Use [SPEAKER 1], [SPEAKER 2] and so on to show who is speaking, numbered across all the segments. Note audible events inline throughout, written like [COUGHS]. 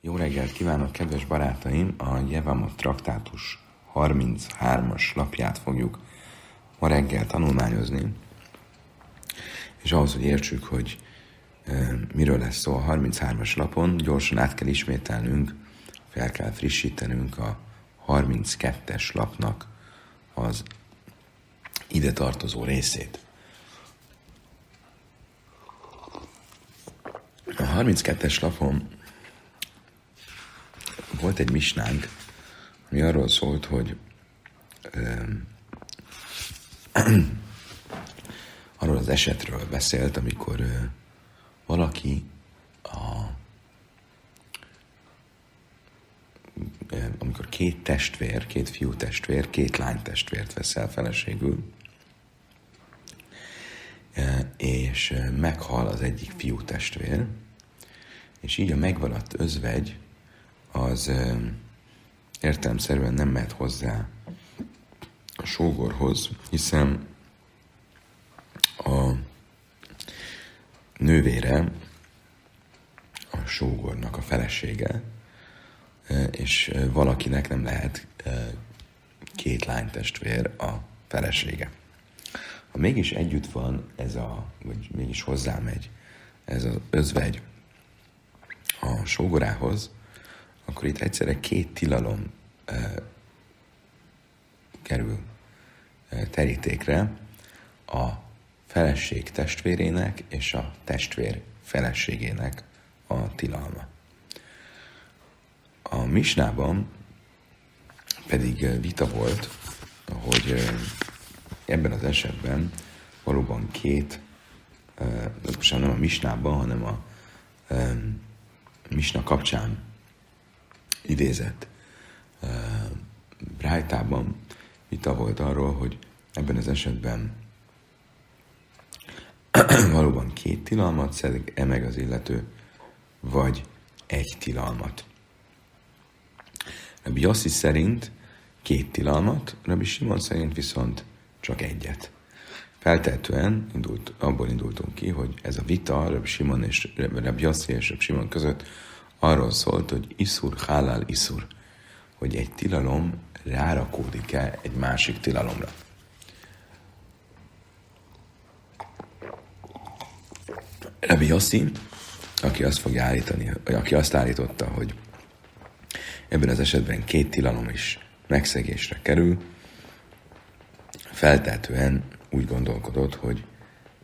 [SPEAKER 1] Jó reggelt kívánok, kedves barátaim! A Jevamot traktátus 33-as lapját fogjuk ma reggel tanulmányozni. És ahhoz, hogy értsük, hogy e, miről lesz szó a 33-as lapon, gyorsan át kell ismételnünk, fel kell frissítenünk a 32-es lapnak az ide tartozó részét. A 32-es lapon volt egy misnánk, ami arról szólt, hogy [CLEARS THROAT] arról az esetről beszélt, amikor ö, valaki a ö, amikor két testvér, két fiú testvér, két lány testvért vesz el feleségül, és meghal az egyik fiú testvér, és így a megvaladt özvegy az értelemszerűen nem mehet hozzá a sógorhoz, hiszen a nővére a sógornak a felesége, és valakinek nem lehet két lánytestvér a felesége. Ha mégis együtt van ez a, vagy mégis hozzámegy ez az özvegy a sógorához, akkor itt egyszerre két tilalom e, kerül e, terítékre a feleség testvérének és a testvér feleségének a tilalma. A misnában pedig vita volt, hogy ebben az esetben valóban két, most nem a misnában, hanem a misna kapcsán idézett uh, Brájtában vita volt arról, hogy ebben az esetben [CLEARS THROAT] valóban két tilalmat szedik-e meg az illető, vagy egy tilalmat. Rabbi Yossi szerint két tilalmat, Rabbi Simon szerint viszont csak egyet. Feltehetően indult, abból indultunk ki, hogy ez a vita Rabbi Simon és Rabbi Yossi és Rabbi Simon között arról szólt, hogy iszur hálál iszur, hogy egy tilalom rárakódik-e egy másik tilalomra. Rabbi Yossi, aki azt fogja állítani, aki azt állította, hogy ebben az esetben két tilalom is megszegésre kerül, feltetően úgy gondolkodott, hogy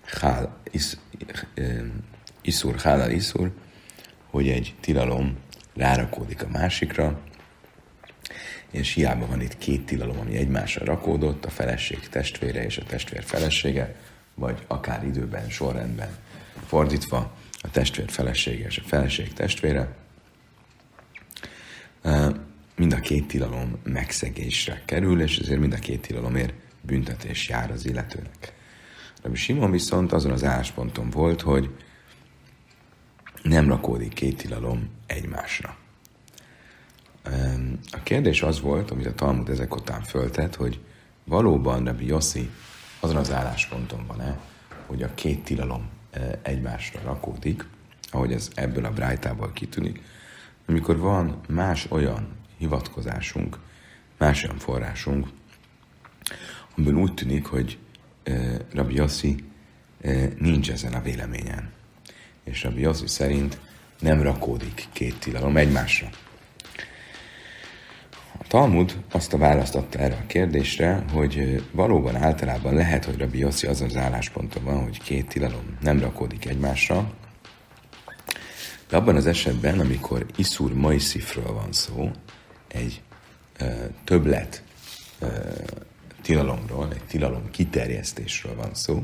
[SPEAKER 1] hál, is, iszur, hálál iszur, hogy egy tilalom rárakódik a másikra, és hiába van itt két tilalom, ami egymásra rakódott, a feleség testvére és a testvér felesége, vagy akár időben, sorrendben fordítva, a testvér felesége és a feleség testvére, mind a két tilalom megszegésre kerül, és ezért mind a két tilalomért büntetés jár az illetőnek. Rabbi Simon viszont azon az állásponton volt, hogy nem rakódik két tilalom egymásra. A kérdés az volt, amit a Talmud ezek után föltett, hogy valóban Rabbi Yossi azon az állásponton van-e, hogy a két tilalom egymásra rakódik, ahogy ez ebből a brájtából kitűnik, amikor van más olyan hivatkozásunk, más olyan forrásunk, amiből úgy tűnik, hogy Rabbi Yossi nincs ezen a véleményen és Rabbi Yossi szerint nem rakódik két tilalom egymásra. A Talmud azt a választotta erre a kérdésre, hogy valóban általában lehet, hogy Rabbi Yossi azon az állásponton van, hogy két tilalom nem rakódik egymásra, de abban az esetben, amikor Iszur Majszifről van szó, egy ö, többlet ö, tilalomról, egy tilalom kiterjesztésről van szó,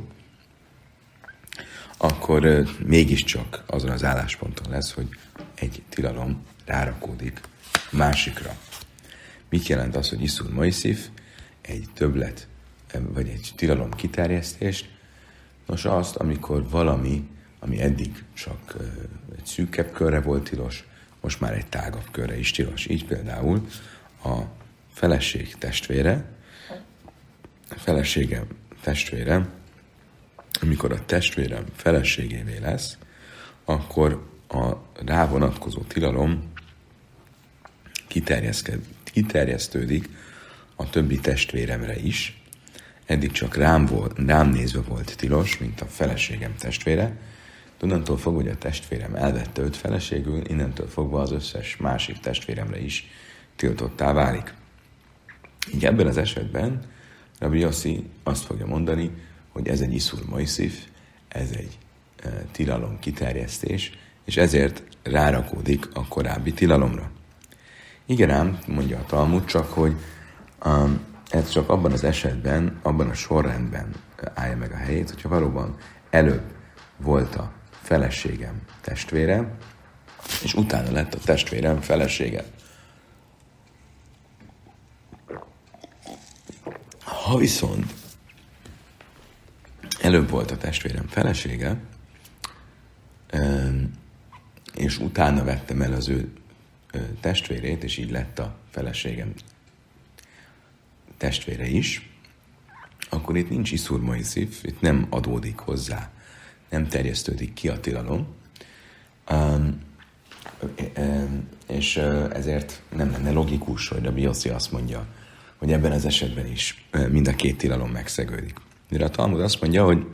[SPEAKER 1] akkor mégiscsak azon az állásponton lesz, hogy egy tilalom rárakódik másikra. Mit jelent az, hogy iszul Moiszif, egy többlet, vagy egy tilalom kiterjesztést? Nos, azt, amikor valami, ami eddig csak egy szűkebb körre volt tilos, most már egy tágabb körre is tilos. Így például a feleség testvére, a felesége testvére amikor a testvérem feleségévé lesz, akkor a rá vonatkozó tilalom kiterjesztődik a többi testvéremre is. Eddig csak rám, volt, rám nézve volt tilos, mint a feleségem testvére. Onnantól fogva, hogy a testvérem elvette őt feleségül, innentől fogva az összes másik testvéremre is tiltottá válik. Így ebben az esetben Rabbi Yossi azt fogja mondani, hogy ez egy iszur majszif, ez egy e, tilalom kiterjesztés, és ezért rárakódik a korábbi tilalomra. Igen ám, mondja a Talmud, csak hogy um, ez csak abban az esetben, abban a sorrendben állja meg a helyét, hogyha valóban előbb volt a feleségem testvére, és utána lett a testvérem felesége. Ha viszont előbb volt a testvérem felesége, és utána vettem el az ő testvérét, és így lett a feleségem testvére is, akkor itt nincs iszur moiszif, itt nem adódik hozzá, nem terjesztődik ki a tilalom, és ezért nem lenne logikus, hogy a Bioszi azt mondja, hogy ebben az esetben is mind a két tilalom megszegődik. De a Talmud azt mondja, hogy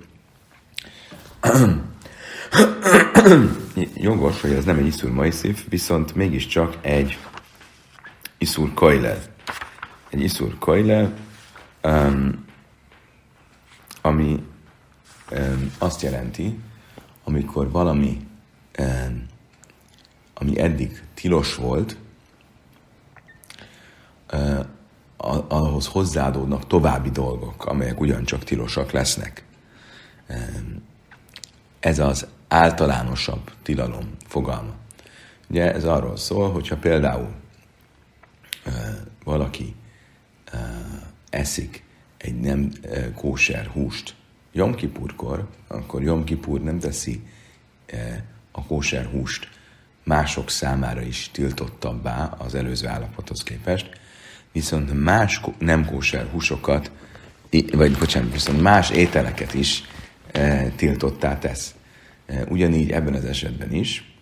[SPEAKER 1] [CLEARS THROAT] jogos, hogy ez nem egy iszur majszív, viszont mégiscsak egy iszur kajle. Egy iszur kajle, um, ami um, azt jelenti, amikor valami, um, ami eddig tilos volt, ahhoz hozzáadódnak további dolgok, amelyek ugyancsak tilosak lesznek. Ez az általánosabb tilalom fogalma. Ugye ez arról szól, hogyha például valaki eszik egy nem kóser húst Jomkipurkor, akkor Jomkipur nem teszi a kóser húst mások számára is tiltottabbá az előző állapothoz képest, viszont más nem kóser húsokat, vagy bocsánat, viszont más ételeket is e, tiltottá tesz. E, ugyanígy ebben az esetben is,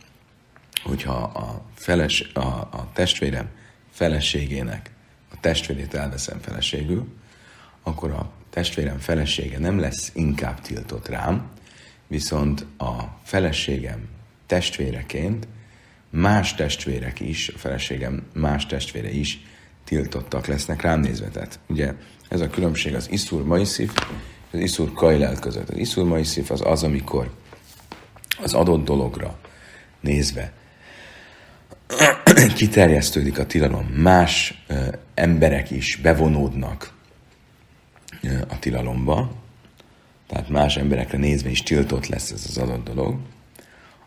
[SPEAKER 1] hogyha a, feles, a, a testvérem feleségének a testvérét elveszem feleségül, akkor a testvérem felesége nem lesz inkább tiltott rám, viszont a feleségem testvéreként más testvérek is, a feleségem más testvére is tiltottak lesznek rám nézve. Tehát ugye ez a különbség az Iszur Maiszif az Iszur Kajlel között. Az Iszur Maiszif az az, amikor az adott dologra nézve [CLEARS THROAT] kiterjesztődik a tilalom, más ö, emberek is bevonódnak ö, a tilalomba, tehát más emberekre nézve is tiltott lesz ez az adott dolog.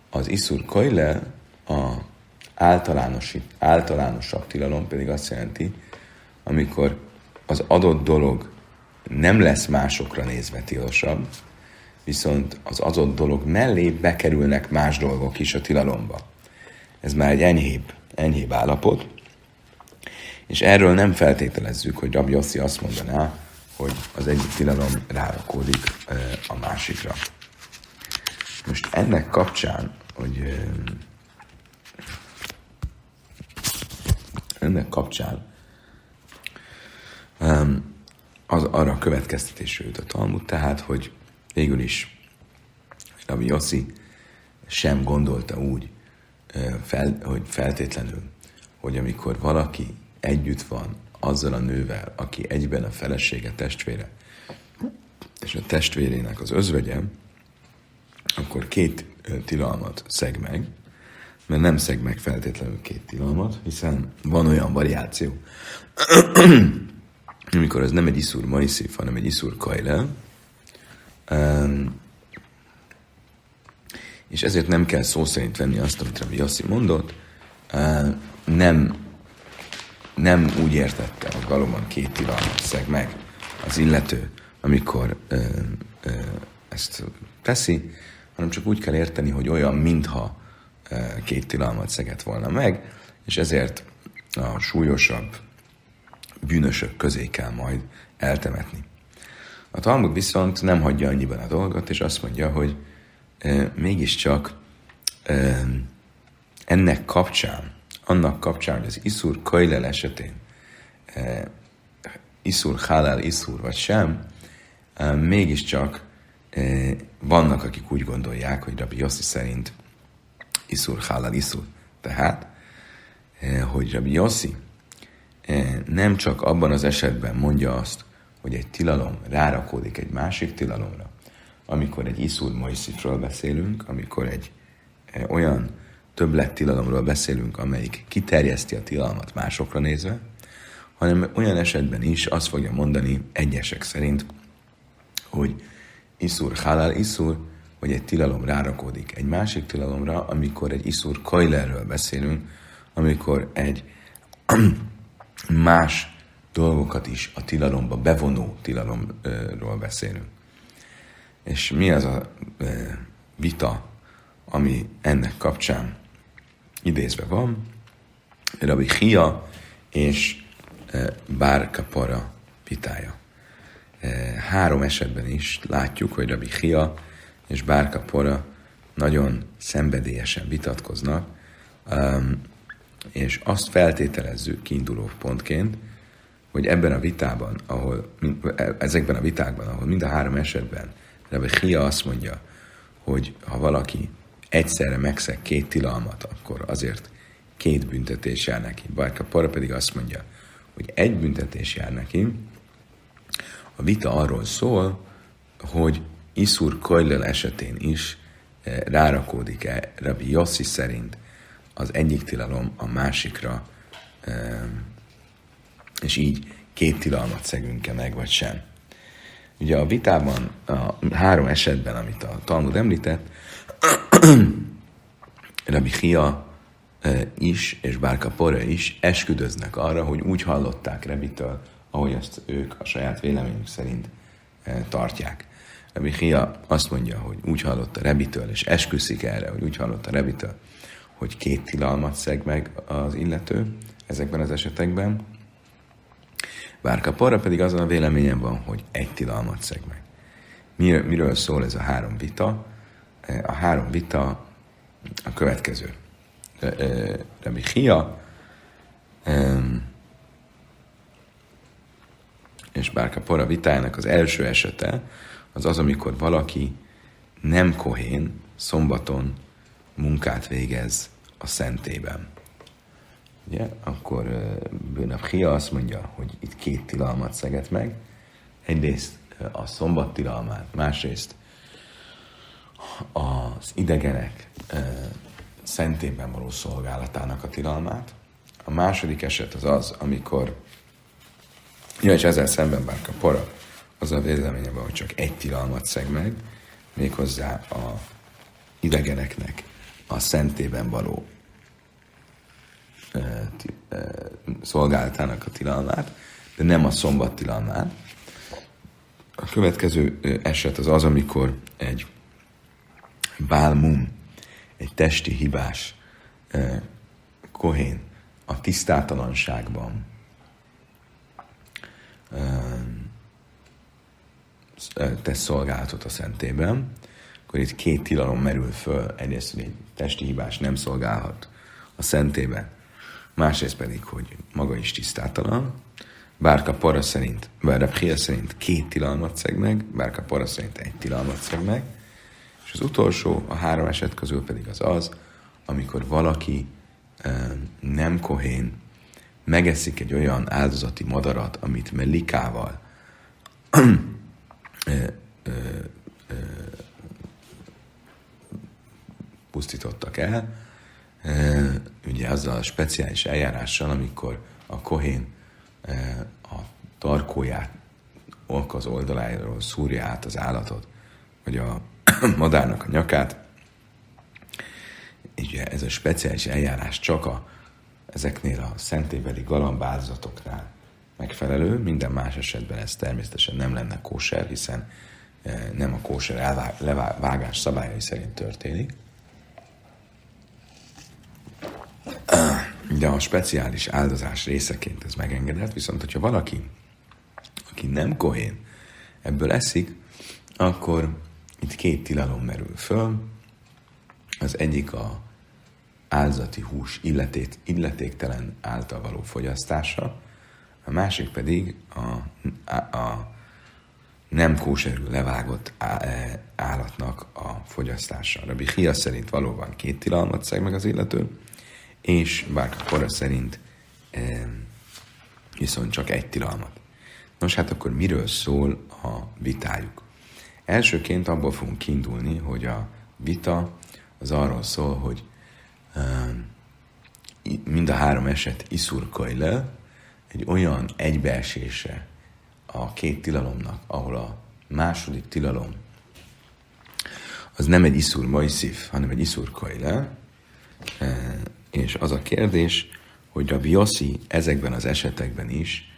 [SPEAKER 1] Az Iszur Kajle a általános, általánosabb tilalom pedig azt jelenti, amikor az adott dolog nem lesz másokra nézve tilosabb, viszont az adott dolog mellé bekerülnek más dolgok is a tilalomba. Ez már egy enyhébb, enyhébb állapot, és erről nem feltételezzük, hogy Rabbi Yossi azt mondaná, hogy az egyik tilalom rárakódik a másikra. Most ennek kapcsán, hogy ennek kapcsán az arra a következtetésre jut a Talmud, tehát, hogy végül is Rabbi Yossi sem gondolta úgy, fel, hogy feltétlenül, hogy amikor valaki együtt van azzal a nővel, aki egyben a felesége testvére, és a testvérének az özvegye, akkor két tilalmat szeg meg, mert nem szeg meg feltétlenül két tilalmat, hiszen van olyan variáció, [CLEARS THROAT] amikor ez nem egy iszur maiszif, hanem egy iszur kajle, és ezért nem kell szó szerint venni azt, amit Rabbi Yossi mondott, nem, nem úgy értette, hogy valóban két tilalmat szeg meg az illető, amikor ezt teszi, hanem csak úgy kell érteni, hogy olyan, mintha két tilalmat szegett volna meg, és ezért a súlyosabb bűnösök közé kell majd eltemetni. A Talmud viszont nem hagyja annyiban a dolgot, és azt mondja, hogy e, mégiscsak e, ennek kapcsán annak kapcsán, hogy az iszur kajlel esetén e, iszur halál iszur vagy sem, e, mégiscsak e, vannak, akik úgy gondolják, hogy Rabbi Yossi szerint iszur halál iszur. Tehát, e, hogy Rabbi Yossi e, nem csak abban az esetben mondja azt, hogy egy tilalom rárakódik egy másik tilalomra, amikor egy iszur moiszifről beszélünk, amikor egy e, olyan többlet tilalomról beszélünk, amelyik kiterjeszti a tilalmat másokra nézve, hanem olyan esetben is azt fogja mondani egyesek szerint, hogy iszur halál iszur, hogy egy tilalom rárakódik egy másik tilalomra, amikor egy iszur kajlerről beszélünk, amikor egy [CLEARS THROAT] más dolgokat is a tilalomba bevonó tilalomról beszélünk. És mi az a vita, ami ennek kapcsán idézve van, Rabbi Chia és Bár Kapara vitája. Három esetben is látjuk, hogy Rabbi Chia és Bár Kapara nagyon szenvedélyesen vitatkoznak, és azt feltételezzük kiinduló pontként, hogy ebben a vitában, ahol, ezekben a vitákban, ahol mind a három esetben Rabbi Chia azt mondja, hogy ha valaki egyszerre megszeg két tilalmat, akkor azért két büntetés jár neki. Bárka Para pedig azt mondja, hogy egy büntetés jár neki. A vita arról szól, hogy Iszur Kajlel esetén is eh, rárakódik-e Rabbi Yossi szerint az egyik tilalom a másikra, eh, és így két tilalmat szegünk-e meg, vagy sem. Ugye a vitában, a három esetben, amit a Talmud említett, [CLEARS THROAT] Rabbi Chia is, és Bárka Pora is esküdöznek arra, hogy úgy hallották Rebitől, ahogy ezt ők a saját véleményük szerint tartják. Rabbi Chia azt mondja, hogy úgy hallotta Rebitől, és esküszik erre, hogy úgy hallotta Rebitől, hogy két tilalmat szeg meg az illető ezekben az esetekben. Bárka Porra pedig azon a véleményen van, hogy egy tilalmat szeg meg. Miről szól ez a három vita? a három vita a következő. Rabbi Chia és Bárka Pora vitájának az első esete az az, amikor valaki nem kohén szombaton munkát végez a szentében. Ugye? Akkor Bőnap Hia azt mondja, hogy itt két tilalmat szeget meg. Egyrészt a szombat tilalmát, másrészt az idegenek szentében való szolgálatának a tilalmát. A második eset az az, amikor, ja, és ezzel szemben bár a pora, az a véleménye van, hogy csak egy tilalmat szeg meg, méghozzá a idegeneknek a szentében való szolgálatának a tilalmát, de nem a szombat tilalmát. A következő eset az az, amikor egy bálmum, egy testi hibás eh, kohén a tisztátalanságban tesz szolgálatot a szentében, akkor itt két tilalom merül föl. Egyrészt, hogy egy testi hibás nem szolgálhat a szentében, másrészt pedig, hogy maga is tisztátalan, Bárka para szerint, bár szerint két tilalmat szeg meg, Bárka para szerint egy tilalmat szeg meg, az utolsó, a három eset közül pedig az az, amikor valaki nem kohén megeszik egy olyan áldozati madarat, amit melikával pusztítottak el, ugye azzal a speciális eljárással, amikor a kohén a tarkóját az oldaláról szúrja át az állatot, vagy a [CLEARS THROAT] madárnak a nyakát. Ugye ez a speciális eljárás csak a, ezeknél a szentébeli galambázatoknál megfelelő, minden más esetben ez természetesen nem lenne kóser, hiszen e, nem a kóser elvágás szabályai szerint történik. De a speciális áldozás részeként ez megengedett, viszont hogyha valaki, aki nem kohén, ebből eszik, akkor itt két tilalom merül föl. Az egyik a áldozati hús illetét, illetéktelen által való fogyasztása, a másik pedig a, a, a nem kóserül levágott e, állatnak a fogyasztása. Rabbi Hia szerint valóban két tilalmat szeg meg az illető, és Bárka Kora szerint e, viszont csak egy tilalmat. Nos, hát akkor miről szól a vitájuk? Elsőként abból fogunk kiindulni, hogy a vita az arról szól, hogy e, mind a három eset iszur le, egy olyan egybeesése a két tilalomnak, ahol a második tilalom az nem egy iszur majszif, hanem egy iszur kajle, e, és az a kérdés, hogy a Yossi ezekben az esetekben is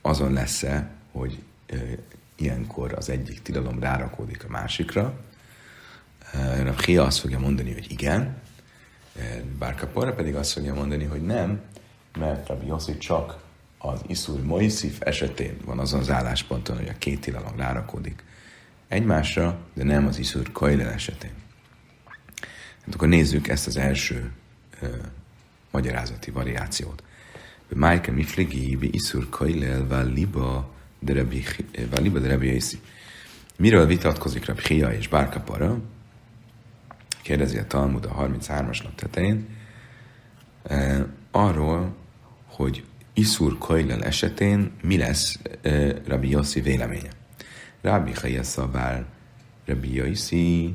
[SPEAKER 1] azon lesz-e, hogy e, ilyenkor az egyik tilalom rárakódik a másikra. E, Rav Hia azt fogja mondani, hogy igen, bár Kaporra pedig azt fogja mondani, hogy nem, mert Rabbi Yossi csak az Iszur Moiszif esetén van azon az állásponton, hogy a két tilalom rárakódik egymásra, de nem az Iszur Kajlen esetén. Hát akkor nézzük ezt az első ö, magyarázati variációt. Májke miflegi bi Iszur Kajlel val liba de Rabbi Miről vitatkozik Rabbi Chia és Bárkapara? Kérdezi a Talmud a 33-as nap tetején. E, arról, hogy Iszur Kajlel esetén mi lesz uh, Rabbi Yossi véleménye. Rabbi Chaya Szabár, Rabbi Yossi,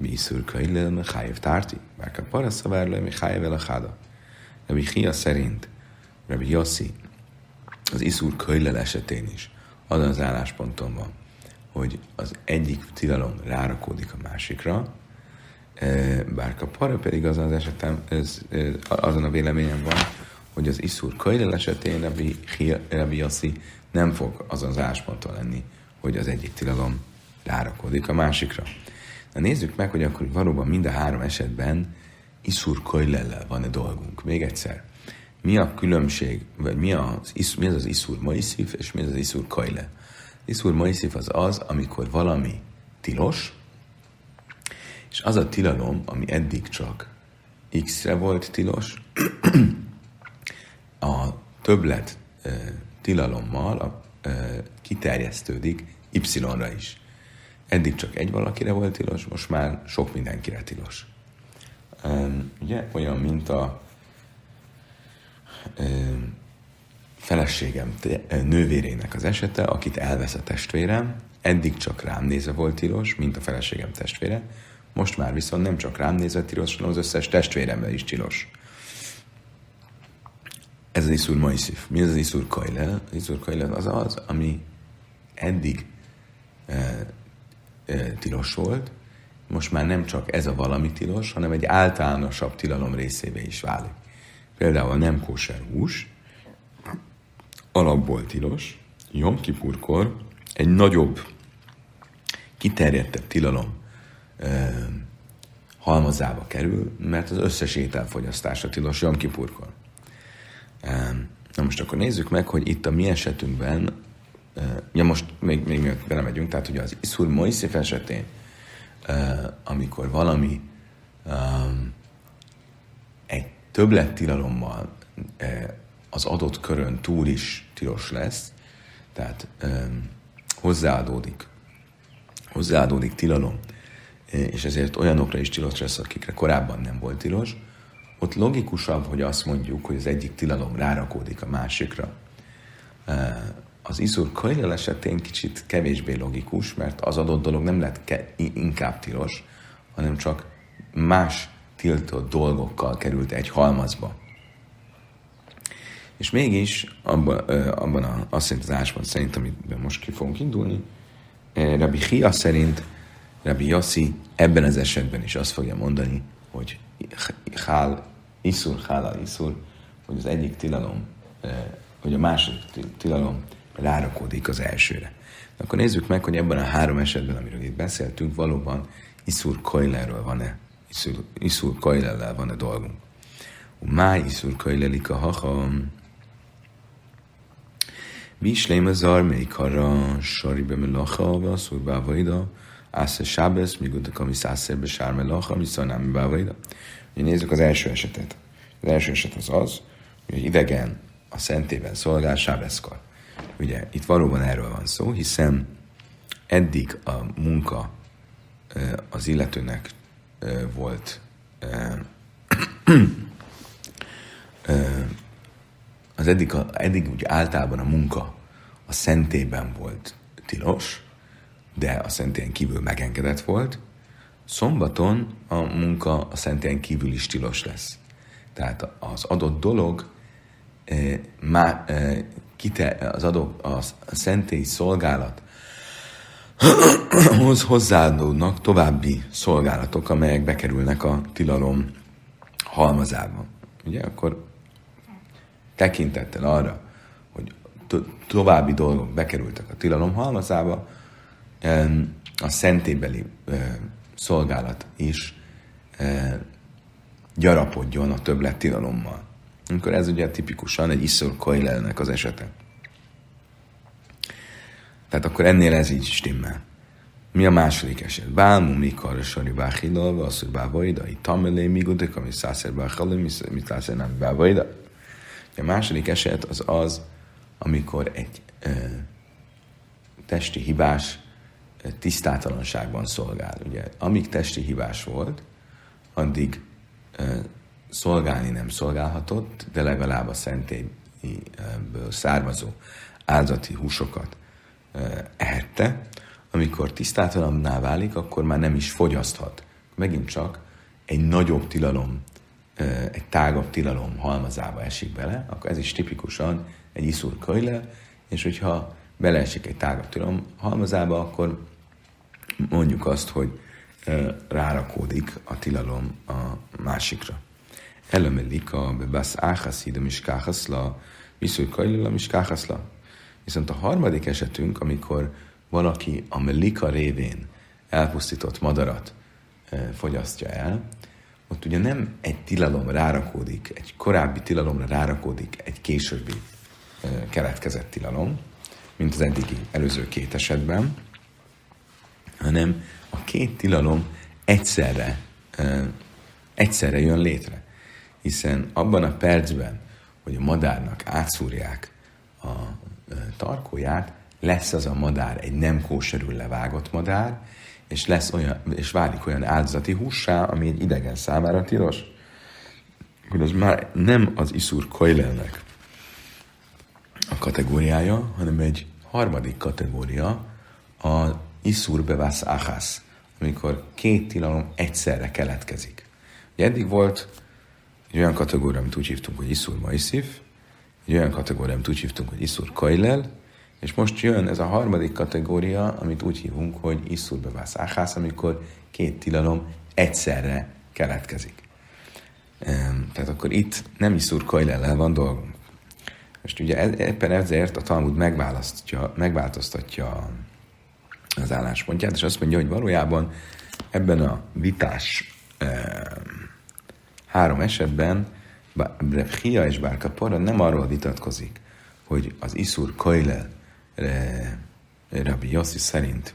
[SPEAKER 1] Iszur Kajlel, Mechajev Tárti, Bár Kapara Szabár, le Mechajev El Achada. Rabbi Chia szerint Rabbi Yossi az Iszur Kajlel esetén is azon az állásponton van, hogy az egyik tilalom rárakódik a másikra, bár kapara pedig azon az esetem, ez, azon a véleményem van, hogy az Iszur Kajlel esetén Rabbi, Rabbi Yossi nem fog azon az állásponton lenni, hogy az egyik tilalom rárakodik a másikra. Na nézzük meg, hogy akkor valóban mind a három esetben Iszur Kajlellel van-e dolgunk. Még egyszer. Mi a különbség, vagy mi az, mi az, az Iszur Maiszif, és mi az az Iszur Kajle? Iszur Maiszif az az, amikor valami tilos, és az a tilalom, ami eddig csak X-re volt tilos, [CLEARS THROAT] a többlet e, tilalommal a, e, kiterjesztődik Y-ra is. Eddig csak egy valakire volt tilos, most már sok mindenkire tilos. E, ugye olyan, mint a e, feleségem nővérének az esete, akit elvesz a testvérem, eddig csak rám nézve volt tilos, mint a feleségem testvére, most már viszont nem csak rám nézve tilos, hanem az összes testvéremre is tilos. Ez az Iszur Majszif. Mi az az Iszur Kajle? Az Iszur Kajle az az, ami eddig e, e, tilos volt, most már nem csak ez a valami tilos, hanem egy általánosabb tilalom részévé is válik. Például a nem kóser hús alapból tilos, Jom Kipurkor egy nagyobb, kiterjedtebb tilalom e, halmazába kerül, mert az összes ételfogyasztása tilos Jom Kipurkor. Na most akkor nézzük meg, hogy itt a mi esetünkben, ja most még, még miatt belemegyünk, tehát ugye az Iszur Moiszif esetén, amikor valami egy többlettilalommal az adott körön túl is tilos lesz, tehát hozzáadódik, hozzáadódik tilalom, és ezért olyanokra is tilos lesz, akikre korábban nem volt tilos, ott logikusabb, hogy azt mondjuk, hogy az egyik tilalom rárakódik a másikra. Az Iszur Kajlel esetén kicsit kevésbé logikus, mert az adott dolog nem lett ke- inkább tilos, hanem csak más tiltott dolgokkal került egy halmazba. És mégis abban, abban a, azt szerint az áspont szerint, amiben most ki fogunk indulni, Rabbi Hia szerint Rabbi Yossi ebben az esetben is azt fogja mondani, hogy hál iszur, hála iszur, hogy az egyik tilalom, eh, hogy a második tilalom rárakódik az elsőre. De akkor nézzük meg, hogy ebben a három esetben, amiről itt beszéltünk, valóban iszur kajlerről van-e, iszur, iszur kajlellel van-e dolgunk. Má iszur kajlelik a hacham, Vislém az armék arra, sari be melacha, vaszur bávaida, Ásze Sábesz, míg utak, ami százszerbe sárme lacha, ami szanám bávaida. Nézzük az első esetet. Az első eset az az, hogy idegen a szentében szolgál Sábeszkor. Ugye itt valóban erről van szó, hiszen eddig a munka az illetőnek volt az eddig, eddig úgy általában a munka a szentében volt tilos, de a szentélyen kívül megengedett volt, szombaton a munka a szentélyen kívül is tilos lesz. Tehát az adott dolog eh, má, eh, kite, az adott a szentély szolgálat hoz hozzáadódnak további szolgálatok, amelyek bekerülnek a tilalom halmazába. Ugye, akkor tekintettel arra, hogy to- további dolgok bekerültek a tilalom halmazába, a szentébeli szolgálat is gyarapodjon a többlet tilalommal. Amikor ez ugye tipikusan egy iszor koilelnek az esete. Tehát akkor ennél ez így stimmel. Mi a második eset? Bálmu mikor sari báhidolva, asszur bávaida, itt tamelé, migudik, ami szászer báhalé, mit szászer nem bávaida. A második eset az az, amikor egy ö, testi hibás tisztátalanságban szolgál. Ugye, amíg testi hibás volt, addig szolgálni nem szolgálhatott, de legalább a szentélyből származó áldati húsokat ehette, amikor tisztátalanná válik, akkor már nem is fogyaszthat. Megint csak egy nagyobb tilalom, egy tágabb tilalom halmazába esik bele, akkor ez is tipikusan egy iszur köyle, és hogyha beleesik egy tágabb tilalom halmazába, akkor mondjuk azt, hogy rárakódik a tilalom a másikra. Elemelik a bebasz áhaszid a miskáhaszla, viszont kajlil a miskáhaszla. Viszont a harmadik esetünk, amikor valaki a melika révén elpusztított madarat fogyasztja el, ott ugye nem egy tilalom rárakódik, egy korábbi tilalomra rárakódik egy későbbi keletkezett tilalom, mint az eddigi előző két esetben, hanem a két tilalom egyszerre, egyszerre jön létre. Hiszen abban a percben, hogy a madárnak átszúrják a tarkóját, lesz az a madár egy nem kóserül levágott madár, és, lesz olyan, és válik olyan áldozati hússá, ami egy idegen számára tilos, hogy az már nem az iszur koilelnek a kategóriája, hanem egy harmadik kategória, a iszur bevász áhász, amikor két tilalom egyszerre keletkezik. Ugye eddig volt egy olyan kategória, amit úgy hívtunk, hogy iszur maiszif, egy olyan kategória, amit úgy hívtunk, hogy iszur koilel, és most jön ez a harmadik kategória, amit úgy hívunk, hogy iszur bevász áhász, amikor két tilalom egyszerre keletkezik. Tehát akkor itt nem iszur koilellel van dolgunk. Most ugye e- éppen ezért a Talmud megváltoztatja az álláspontját, és azt mondja, hogy valójában ebben a vitás e, három esetben Brevhia és Bárkapora nem arról vitatkozik, hogy az Iszur Koile Rabbi Yossi szerint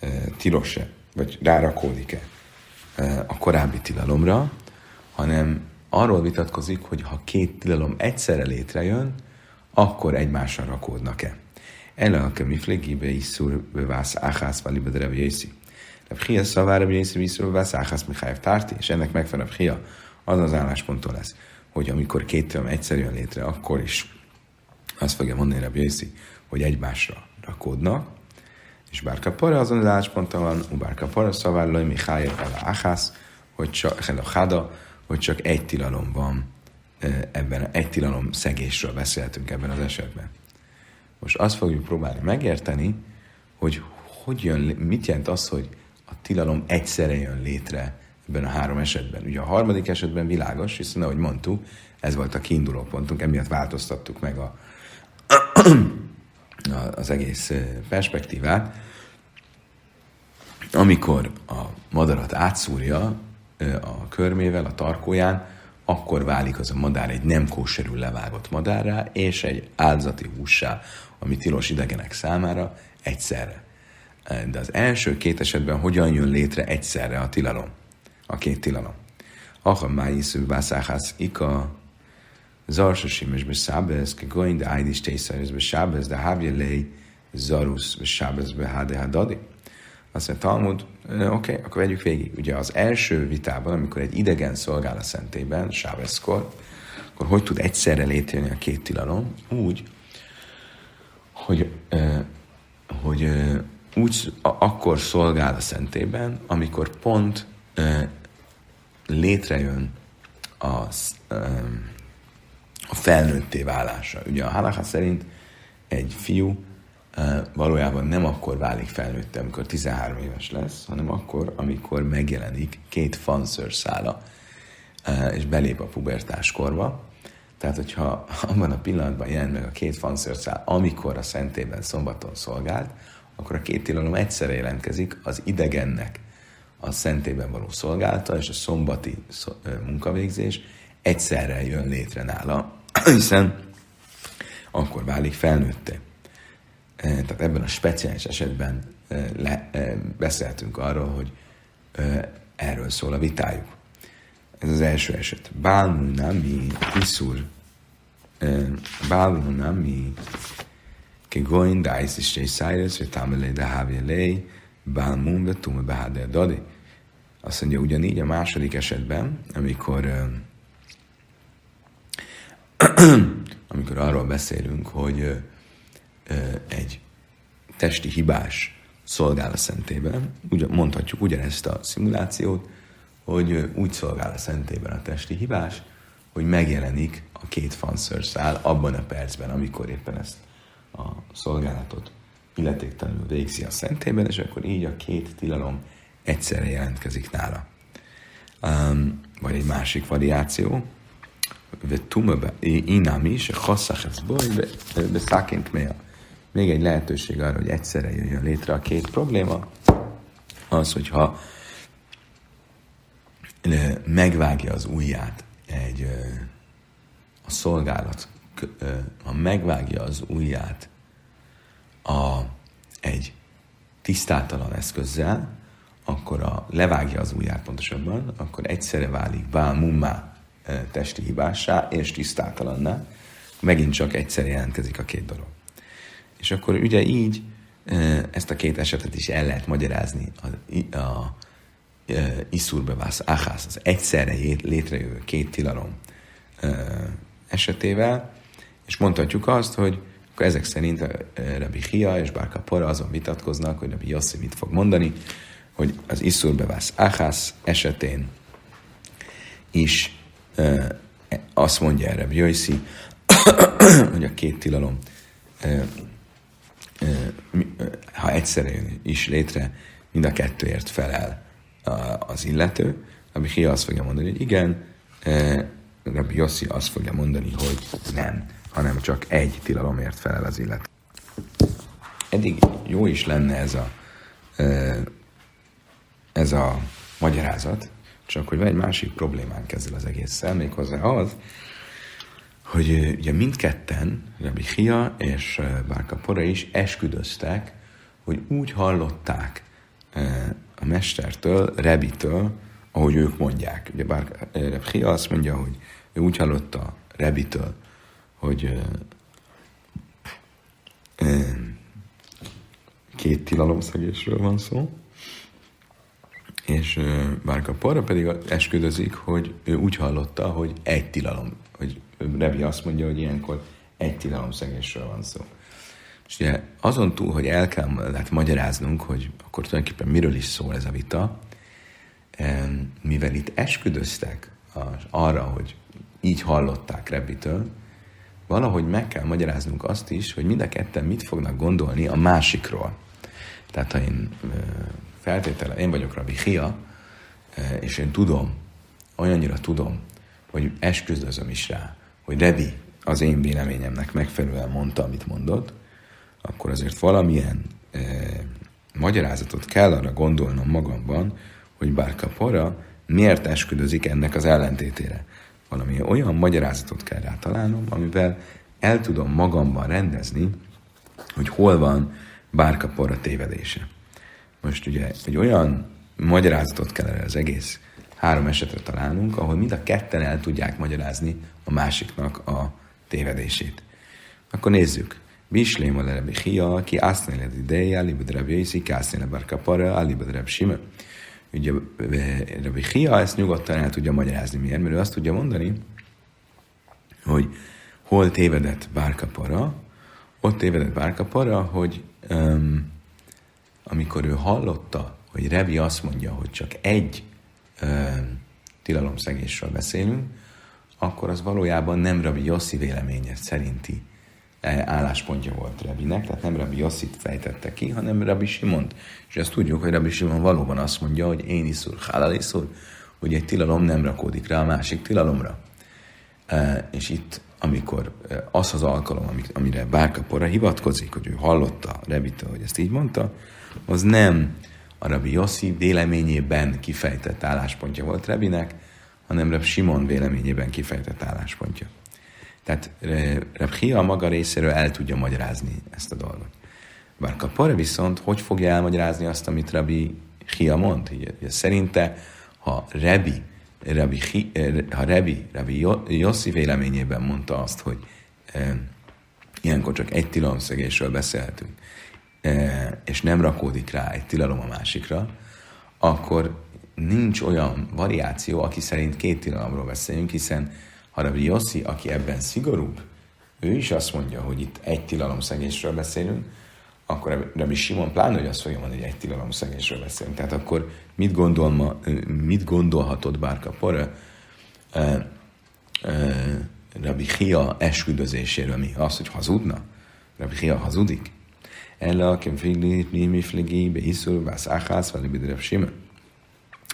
[SPEAKER 1] e, tilos-e, vagy rárakódik-e e, a korábbi tilalomra, hanem arról vitatkozik, hogy ha két tilalom egyszerre létrejön, akkor egymásra rakódnak-e. Ele a kemiflegibe iszur bevász áhász Rabbi Yossi. Rabbi Chia szavára Yossi iszur bevász áhász Mihály tárti, és ennek megfelelő Chia az az állásponton lesz, hogy amikor két tilalom egyszerűen létre, akkor is azt fogja mondani Yossi, hogy egymásra rakódnak, és bár kapora azon az állásponton van, bár kapora szavállai Mihály el áhász, hogy csak, hada, hogy csak egy tilalom van ebben, egy tilalom szegésről beszéltünk ebben az esetben. Most azt fogjuk próbálni megérteni, hogy hogy jön, mit jelent az, hogy a tilalom egyszerre jön létre ebben a három esetben. Ugye a harmadik esetben világos, hiszen ahogy mondtuk, ez volt a kiinduló pontunk, emiatt változtattuk meg a, az egész perspektívát. Amikor a madarat átszúrja a körmével, a tarkóján, akkor válik az a madár egy nem kóserül levágott madárrá, és egy áldozati hússá, ami tilos idegenek számára egyszerre. De az első két esetben hogyan jön létre egyszerre a tilalom? A két tilalom. Aha, májiszű vászáhász ika, zarsosim és beszábez, ke goin de ájdis tészerez besábez, de hávje lej, zarusz besábez behade hadadi. Azt mondja, Talmud, oké, okay, akkor vegyük végig. Ugye az első vitában, amikor egy idegen szolgál a szentében, Sábeszkor, akkor hogy tud egyszerre létrejönni a két tilalom? Úgy, hogy, hogy úgy akkor szolgál a szentében, amikor pont létrejön a, a felnőtté válása. Ugye a halakha szerint egy fiú valójában nem akkor válik felnőtte, amikor 13 éves lesz, hanem akkor, amikor megjelenik két fanszörszála, és belép a pubertás korba. Tehát, hogyha abban a pillanatban jelent meg a két fanszörszál, amikor a szentében szombaton szolgált, akkor a két tilalom egyszerre jelentkezik az idegennek a szentében való szolgálta, és a szombati munkavégzés egyszerre jön létre nála, [CLEARS THROAT] hiszen akkor válik felnőtte. Tehát ebben a speciális esetben le, beszéltünk arról, hogy erről szól a vitájuk. Ez az első eset. Bálmunami iszur. Bálmunami kegoin dais és jaiszájresz, vagy támelé de hávjelé, bálmun ve tume behádel dadi. Azt mondja, ugyanígy a második esetben, amikor [CLEARS THROAT] amikor arról beszélünk, hogy egy testi hibás szolgál a szentében, ugye mondhatjuk ugyanezt a szimulációt, hogy úgy szolgál a szentében a testi hibás, hogy megjelenik a két fanszörszál abban a percben, amikor éppen ezt a szolgálatot illetéktelenül végzi a szentében, és akkor így a két tilalom egyszerre jelentkezik nála. Um, vagy egy másik variáció, inám is, hasszach ez beszáként mél. Még egy lehetőség arra, hogy egyszerre jöjjön létre a két probléma, az, hogyha megvágja az ujját egy a szolgálat, ha megvágja az ujját a, egy tisztátalan eszközzel, akkor a, levágja az ujját pontosabban, akkor egyszerre válik bál mummá testi hibássá és tisztátalanná, megint csak egyszer jelentkezik a két dolog. És akkor ugye így ezt a két esetet is el lehet magyarázni a, a iszurbevász, achász, az egyszerre létrejövő két tilalom esetével, és mondhatjuk azt, hogy akkor ezek szerint Rabbi Hia és Bárka Pora azon vitatkoznak, hogy Rabbi Yossi mit fog mondani, hogy az iszurbevász achász esetén is azt mondja erre Bjöjszi, [COUGHS] hogy a két tilalom, ha egyszerre jön is létre, mind a kettőért felel az illető. Rabbi Hia azt fogja mondani, hogy igen, Rabbi Yossi azt fogja mondani, hogy nem, hanem csak egy tilalomért felel az illető. Eddig jó is lenne ez a, ez a magyarázat, csak hogy van egy másik problémánk ezzel az egésszel, méghozzá az, hogy ugye mindketten, Rabbi Hia és Bárka Pora is esküdöztek, hogy úgy hallották a mestertől, Rebitől, ahogy ők mondják. Ugye bár Reb Hia azt mondja, hogy ő úgy hallotta Rebitől, hogy két tilalomszegésről van szó, és Bárka Porra pedig esküdözik, hogy ő úgy hallotta, hogy egy tilalom, hogy Rebi azt mondja, hogy ilyenkor egy tilalomszegésről van szó. És ugye azon túl, hogy el kell hát magyaráznunk, hogy akkor tulajdonképpen miről is szól ez a vita, mivel itt esküdöztek arra, hogy így hallották Rebitől, valahogy meg kell magyaráznunk azt is, hogy mind a ketten mit fognak gondolni a másikról. Tehát ha én feltétele, én vagyok Rabbi Hia, és én tudom, olyannyira tudom, hogy esküdözöm is rá, hogy Rebi az én véleményemnek megfelelően mondta, amit mondott, akkor azért valamilyen e, magyarázatot kell arra gondolnom magamban, hogy bár kapora miért esküdözik ennek az ellentétére. Valami olyan magyarázatot kell rá találnom, amivel el tudom magamban rendezni, hogy hol van bárkapora tévedése. Most ugye egy olyan magyarázatot kell erre az egész három esetre találnunk, ahol mind a ketten el tudják magyarázni a másiknak a tévedését. Akkor nézzük. Bislém a Rebi Hia, ki ásznél az ideje, alibad Jaiszi, ki ásznél a Barkapara, alibad Rebi Sime. Ugye Rebi Hia ezt nyugodtan el tudja magyarázni. Miért? Mert ő azt tudja mondani, hogy hol tévedett Bárkapara, ott tévedett Bárkapara, hogy um, amikor ő hallotta, hogy Rebi azt mondja, hogy csak egy um, tilalomszegésről beszélünk, akkor az valójában nem Rabbi Yossi véleménye szerinti álláspontja volt Rebinek, tehát nem Rabbi Yossit fejtette ki, hanem Rabbi Simon. És ezt tudjuk, hogy Rabbi Simon valóban azt mondja, hogy én iszur, halal iszur, hogy egy tilalom nem rakódik rá a másik tilalomra. E, és itt, amikor e, az az alkalom, amire Bárkapora hivatkozik, hogy ő hallotta Rebitől, hogy ezt így mondta, az nem a Rabbi Yossi véleményében kifejtett álláspontja volt Rebinek, hanem Reb Simon véleményében kifejtett álláspontja. Tehát Reb Hia maga részéről el tudja magyarázni ezt a dolgot. Bár Kapore viszont hogy fogja elmagyarázni azt, amit Rabbi Hia mond? Ugye, szerinte, ha Rebi, Rabbi, ha Rebi, Rabbi Yossi véleményében mondta azt, hogy e, ilyenkor csak egy tilalomszegésről beszélhetünk, e, és nem rakódik rá egy tilalom a másikra, akkor nincs olyan variáció, aki szerint két tilalomról beszéljünk, hiszen Rabbi Yossi, aki ebben szigorúbb, ő is azt mondja, hogy itt egy tilalomszegésről beszélünk, akkor Rabbi Simon pláne, hogy azt fogja mondani, hogy egy tilalomszegésről beszélünk. Tehát akkor mit, gondol ma, mit gondolhatod Bárka Pora Rabbi Hia esküdözéséről mi? Az, hogy hazudna? Rabbi Hia hazudik? Ella, akim figli, nimi fligi, be iszul, vász áhász, vagy Simon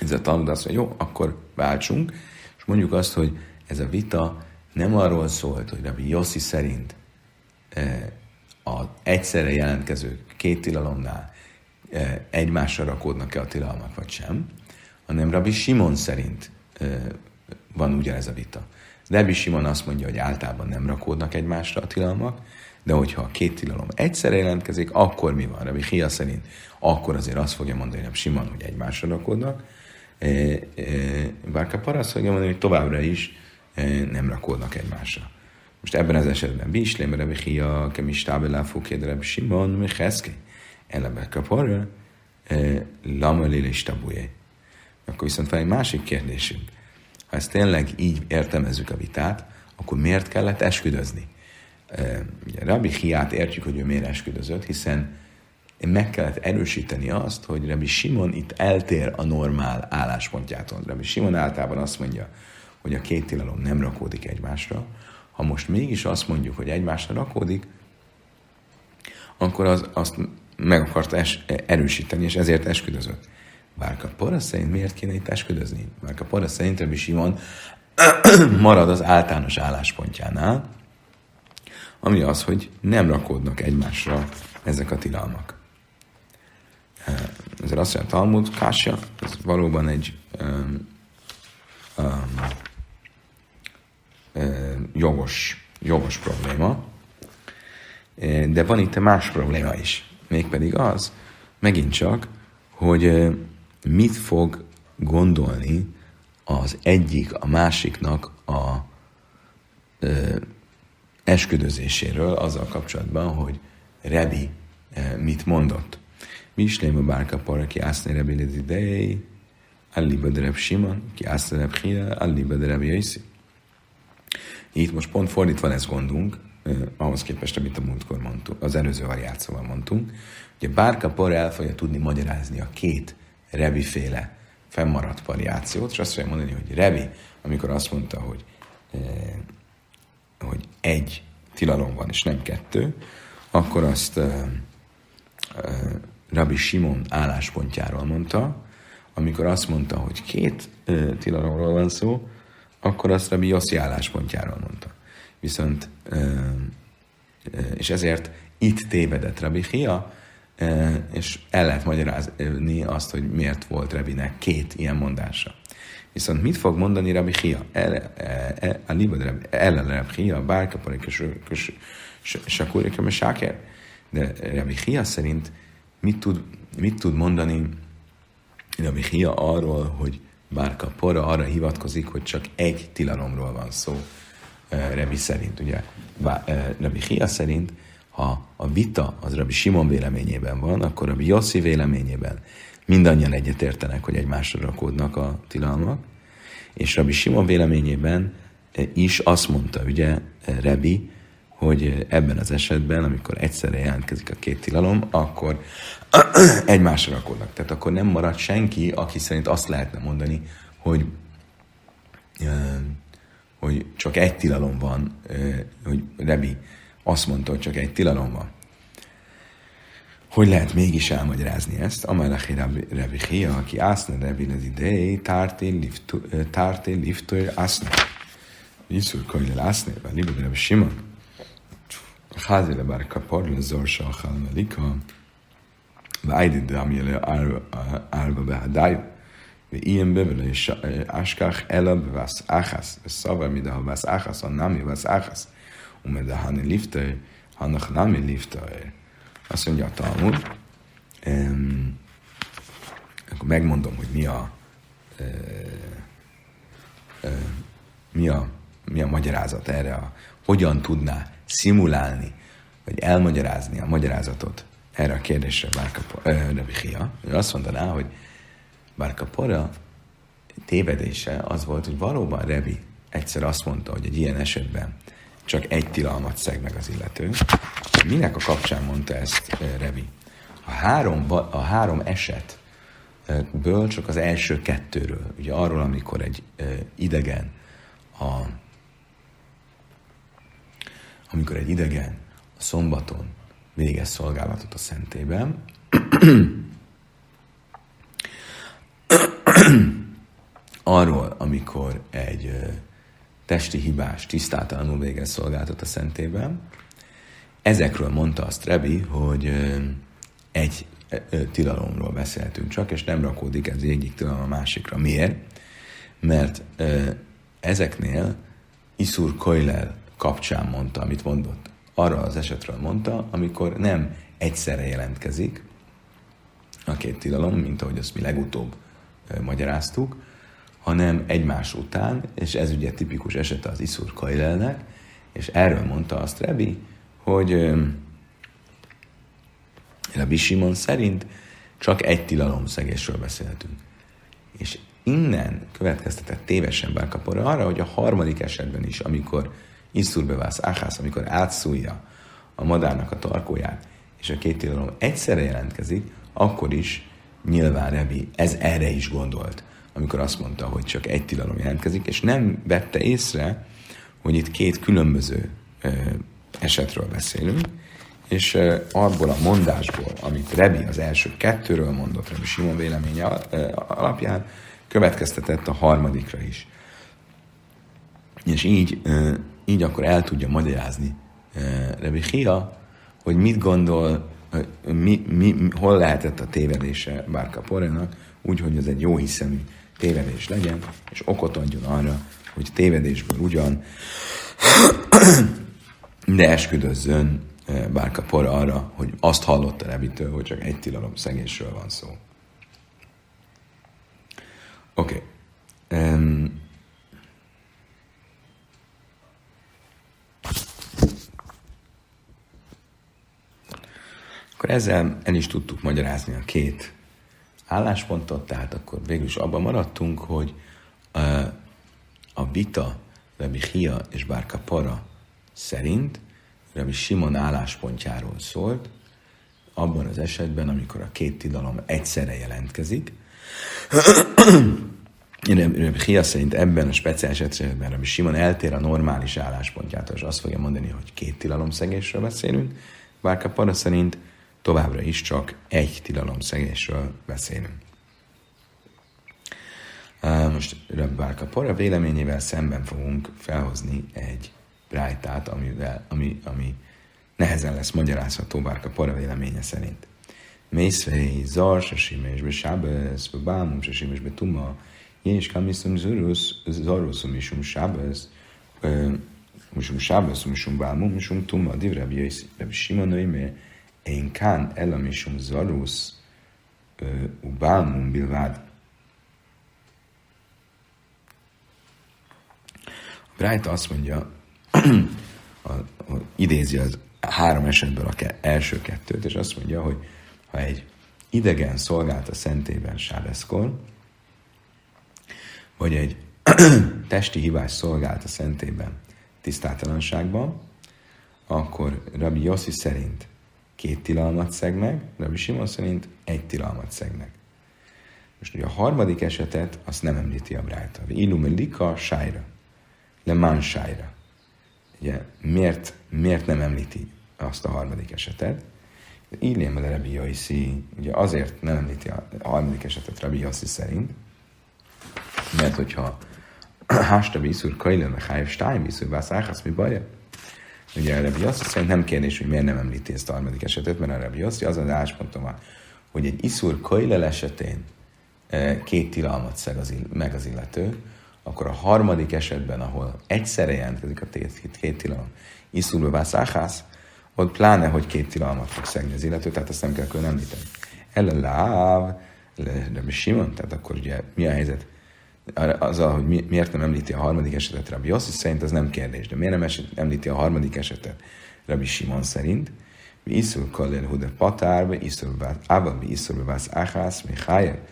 [SPEAKER 1] ez a Talmud azt mondja, jó, akkor váltsunk, és mondjuk azt, hogy ez a vita nem arról szólt, hogy Rabbi Yossi szerint e, a egyszerre jelentkező két tilalomnál e, egymásra rakódnak-e a tilalmak, vagy sem, hanem Rabbi Simon szerint e, van ugyanez a vita. Rabbi Simon azt mondja, hogy általában nem rakódnak egymásra a tilalmak, de hogyha a két tilalom egyszerre jelentkezik, akkor mi van? Rabbi Hia szerint akkor azért azt fogja mondani hogy Simon, hogy egymásra rakódnak, bár a azt fogja mondani, hogy továbbra is nem rakódnak egymásra. Most ebben az esetben Bislém, Rebbe Chia, Kemis Tábelá, Fokéd, Simon, Mecheszke, Elebe Kapara, Lama és Tabujé. Akkor viszont van egy másik kérdésünk. Ha ezt tényleg így értelmezzük a vitát, akkor miért kellett esküdözni? Ugye Rabbi Hiát értjük, hogy ő miért esküdözött, hiszen meg kellett erősíteni azt, hogy Rabbi Simon itt eltér a normál álláspontjától. Rabbi Simon általában azt mondja, hogy a két tilalom nem rakódik egymásra. Ha most mégis azt mondjuk, hogy egymásra rakódik, akkor az, azt meg akarta es, erősíteni, és ezért esküdözött. Bárka Pora szerint miért kéne itt esküdözni? Bárka Pora szerint Rabbi Simon [CLEARS THROAT] marad az általános álláspontjánál, ami az, hogy nem rakódnak egymásra ezek a tilalmak ezért azt mondja, Talmud, Kásja, ez valóban egy um, um, jogos, jogos probléma, de van itt más probléma is, mégpedig az, megint csak, hogy mit fog gondolni az egyik a másiknak a ö, esküdözéséről azzal kapcsolatban, hogy Rebi mit mondott. Mishlém a bárka para, ki ászni rebi idei, alli badereb Simon, ki ászni reb Hia, alli badereb Jaiszi. Itt most pont fordítva lesz gondunk, eh, ahhoz képest, amit a múltkor mondtunk, az előző variációval mondtunk, a bárka para el fogja tudni magyarázni a két féle fennmaradt variációt, és azt fogja mondani, hogy Revi, amikor azt mondta, hogy, eh, hogy egy tilalom van, és nem kettő, akkor azt eh, eh, Rabbi Simon álláspontjáról mondta, amikor azt mondta, hogy két ö, tilalomról van szó, akkor azt Rabbi Yossi álláspontjáról mondta. Viszont, ö, és ezért itt tévedett Rabbi Hia, és el lehet magyarázni azt, hogy miért volt Rabbinek két ilyen mondása. Viszont mit fog mondani Rabbi Hia? A libad ellen Rabbi Hia, bárkaparik és sakurik, és sáker. De Rabbi Hia szerint mit tud mit tud mondani Rabbi arról, hogy Bárka Pora arra hivatkozik, hogy csak egy tilalomról van szó Rebi szerint. Ugye Rabbi Hia szerint, ha a vita az Rabbi Simon véleményében van, akkor Rabbi Yossi véleményében mindannyian egyetértenek, hogy egymásra rakódnak a tilalmak, és Rabbi Simon véleményében is azt mondta, ugye, Rebi, hogy ebben az esetben, amikor egyszerre jelentkezik a két tilalom, akkor [CLEARS THROAT] egymásra rakódnak. Tehát akkor nem marad senki, aki szerint azt lehetne mondani, hogy, hogy csak egy tilalom van, hogy Rebi azt mondta, hogy csak egy tilalom van. Hogy lehet mégis elmagyarázni ezt? Amalachi Rebi Chia, aki ászna Rebi az idei, tárté liftoir ászna. Iszur kajlel ászna, vagy libed Rebi Simon. חזי לבר כפור לזור שאכל מליקה, והיידי דמי לארבע בהדיו, ואיים בה ולא אשכח אלא בבס אחס, וסובר מדהו בס אחס, או נמי בס אחס, ומדהני ליפטר, הנח נמי ליפטר. Azt mondja a Talmud, um, akkor megmondom, hogy mi a, uh, uh, mi a, mi a magyarázat erre, a, hogyan tudná szimulálni, vagy elmagyarázni a magyarázatot erre a kérdésre Bárka Rebi Chia, ő azt mondaná, hogy Bárka Pora tévedése az volt, hogy valóban Rebi egyszer azt mondta, hogy egy ilyen esetben csak egy tilalmat szeg meg az illető. Minek a kapcsán mondta ezt Rebi? A három, a három esetből csak az első kettőről, ugye arról, amikor egy idegen a amikor egy idegen a szombaton végez szolgálatot a szentében, arról, amikor egy testi hibás tisztátalanul végez szolgálatot a szentében, ezekről mondta azt Rebi, hogy egy tilalomról beszéltünk csak, és nem rakódik ez egyik tilalom a másikra. Miért? Mert ezeknél Iszur Koilel kapcsán mondta, amit mondott. Arra az esetről mondta, amikor nem egyszerre jelentkezik a két tilalom, mint ahogy azt mi legutóbb magyaráztuk, hanem egymás után, és ez ugye tipikus esete az Iszur Kajlelnek, és erről mondta azt Rebi, hogy Rebi Simon szerint csak egy tilalomszegésről beszéltünk. És innen következtetett tévesen Bárkapora arra, hogy a harmadik esetben is, amikor Iszur bevász áhász, amikor átszújja a madárnak a tarkóját, és a két tilalom egyszerre jelentkezik, akkor is nyilván Rebi ez erre is gondolt, amikor azt mondta, hogy csak egy tilalom jelentkezik, és nem vette észre, hogy itt két különböző ö, esetről beszélünk, és ö, abból a mondásból, amit Rebi az első kettőről mondott, Rebi Simon véleménye alapján, következtetett a harmadikra is. És így ö, így akkor el tudja magyarázni uh, Rebi Hia, hogy mit gondol, mi, mi, hol lehetett a tévedése Bárka Porenak, úgy, hogy ez egy jó hiszemű tévedés legyen, és okot adjon arra, hogy tévedésből ugyan, [COUGHS] de esküdözzön Bárka Pora arra, hogy azt hallotta Rebitől, hogy csak egy tilalom szegésről van szó. Oké. Okay. Um, Akkor ezzel el is tudtuk magyarázni a két álláspontot, tehát akkor végül is abban maradtunk, hogy a vita Rabbi Hia és Bárka Para szerint Rabbi Simon álláspontjáról szólt, abban az esetben, amikor a két tilalom egyszerre jelentkezik. Rabbi Hia szerint ebben a speciális esetben Rabbi Simon eltér a normális álláspontjától, és azt fogja mondani, hogy két tilalom szegésről beszélünk. Bárka Para szerint továbbra is csak egy tilalom szegésről beszélünk. Most Rebbárka Pora véleményével szemben fogunk felhozni egy brájtát, amivel, ami, ami nehezen lesz magyarázható Bárka Pora véleménye szerint. Mészvei, zar, sasimes, be sábesz, be tuma, én is kamiszum zurus, zaruszum, misum sábesz, misum sábesz, misum bámum, misum tuma, div Rabbi Simon, mert én kán elamisum zarusz ubálmum bilvád. A Brájta azt mondja, [CLEARS THROAT] a, a, idézi az három esetből a ke, első kettőt, és azt mondja, hogy ha egy idegen szolgált a szentében sábeszkor, vagy egy [CLEARS THROAT] testi hibás szolgált a szentében tisztátalanságban, akkor Rabbi Yossi szerint két tilalmat szeg meg, Rabbi Simon szerint egy tilalmat szeg meg. Most ugye a harmadik esetet azt nem említi a Brájta. Illum lika sájra, le man sájra. Ugye miért, miért nem említi azt a harmadik esetet? Illém a Rabbi Yossi, ugye azért nem említi a harmadik esetet Rabbi Yossi szerint, mert hogyha [CLEARS THROAT] Hásta bíszúr kajlen, a hájv stájm bíszúr, vászáhasz, mi baja? Ugye a Rebbi Yossi szerint nem kérdés, hogy miért nem említi ezt a harmadik esetet, mert a Rebbi Yossi az az álláspontom van, hogy egy iszúr kajlel esetén eh, két tilalmat szeg az, meg az illető, akkor a harmadik esetben, ahol egyszerre jelentkezik a két, tilalom, iszúr vászáhász, ott pláne, hogy két tilalmat fog szegni az illető, tehát azt nem kell külön említeni. Ellen láv, de Simon, tehát akkor ugye mi a helyzet? Azzal, hogy mi, miért nem említi a harmadik esetet Rabbi Yossi szerint, az nem kérdés. De miért nem eset, említi a harmadik esetet Rabbi Simon szerint? Mi iszul kaller hude patárbe, iszul ával, mi iszul vász áhász, mi háje.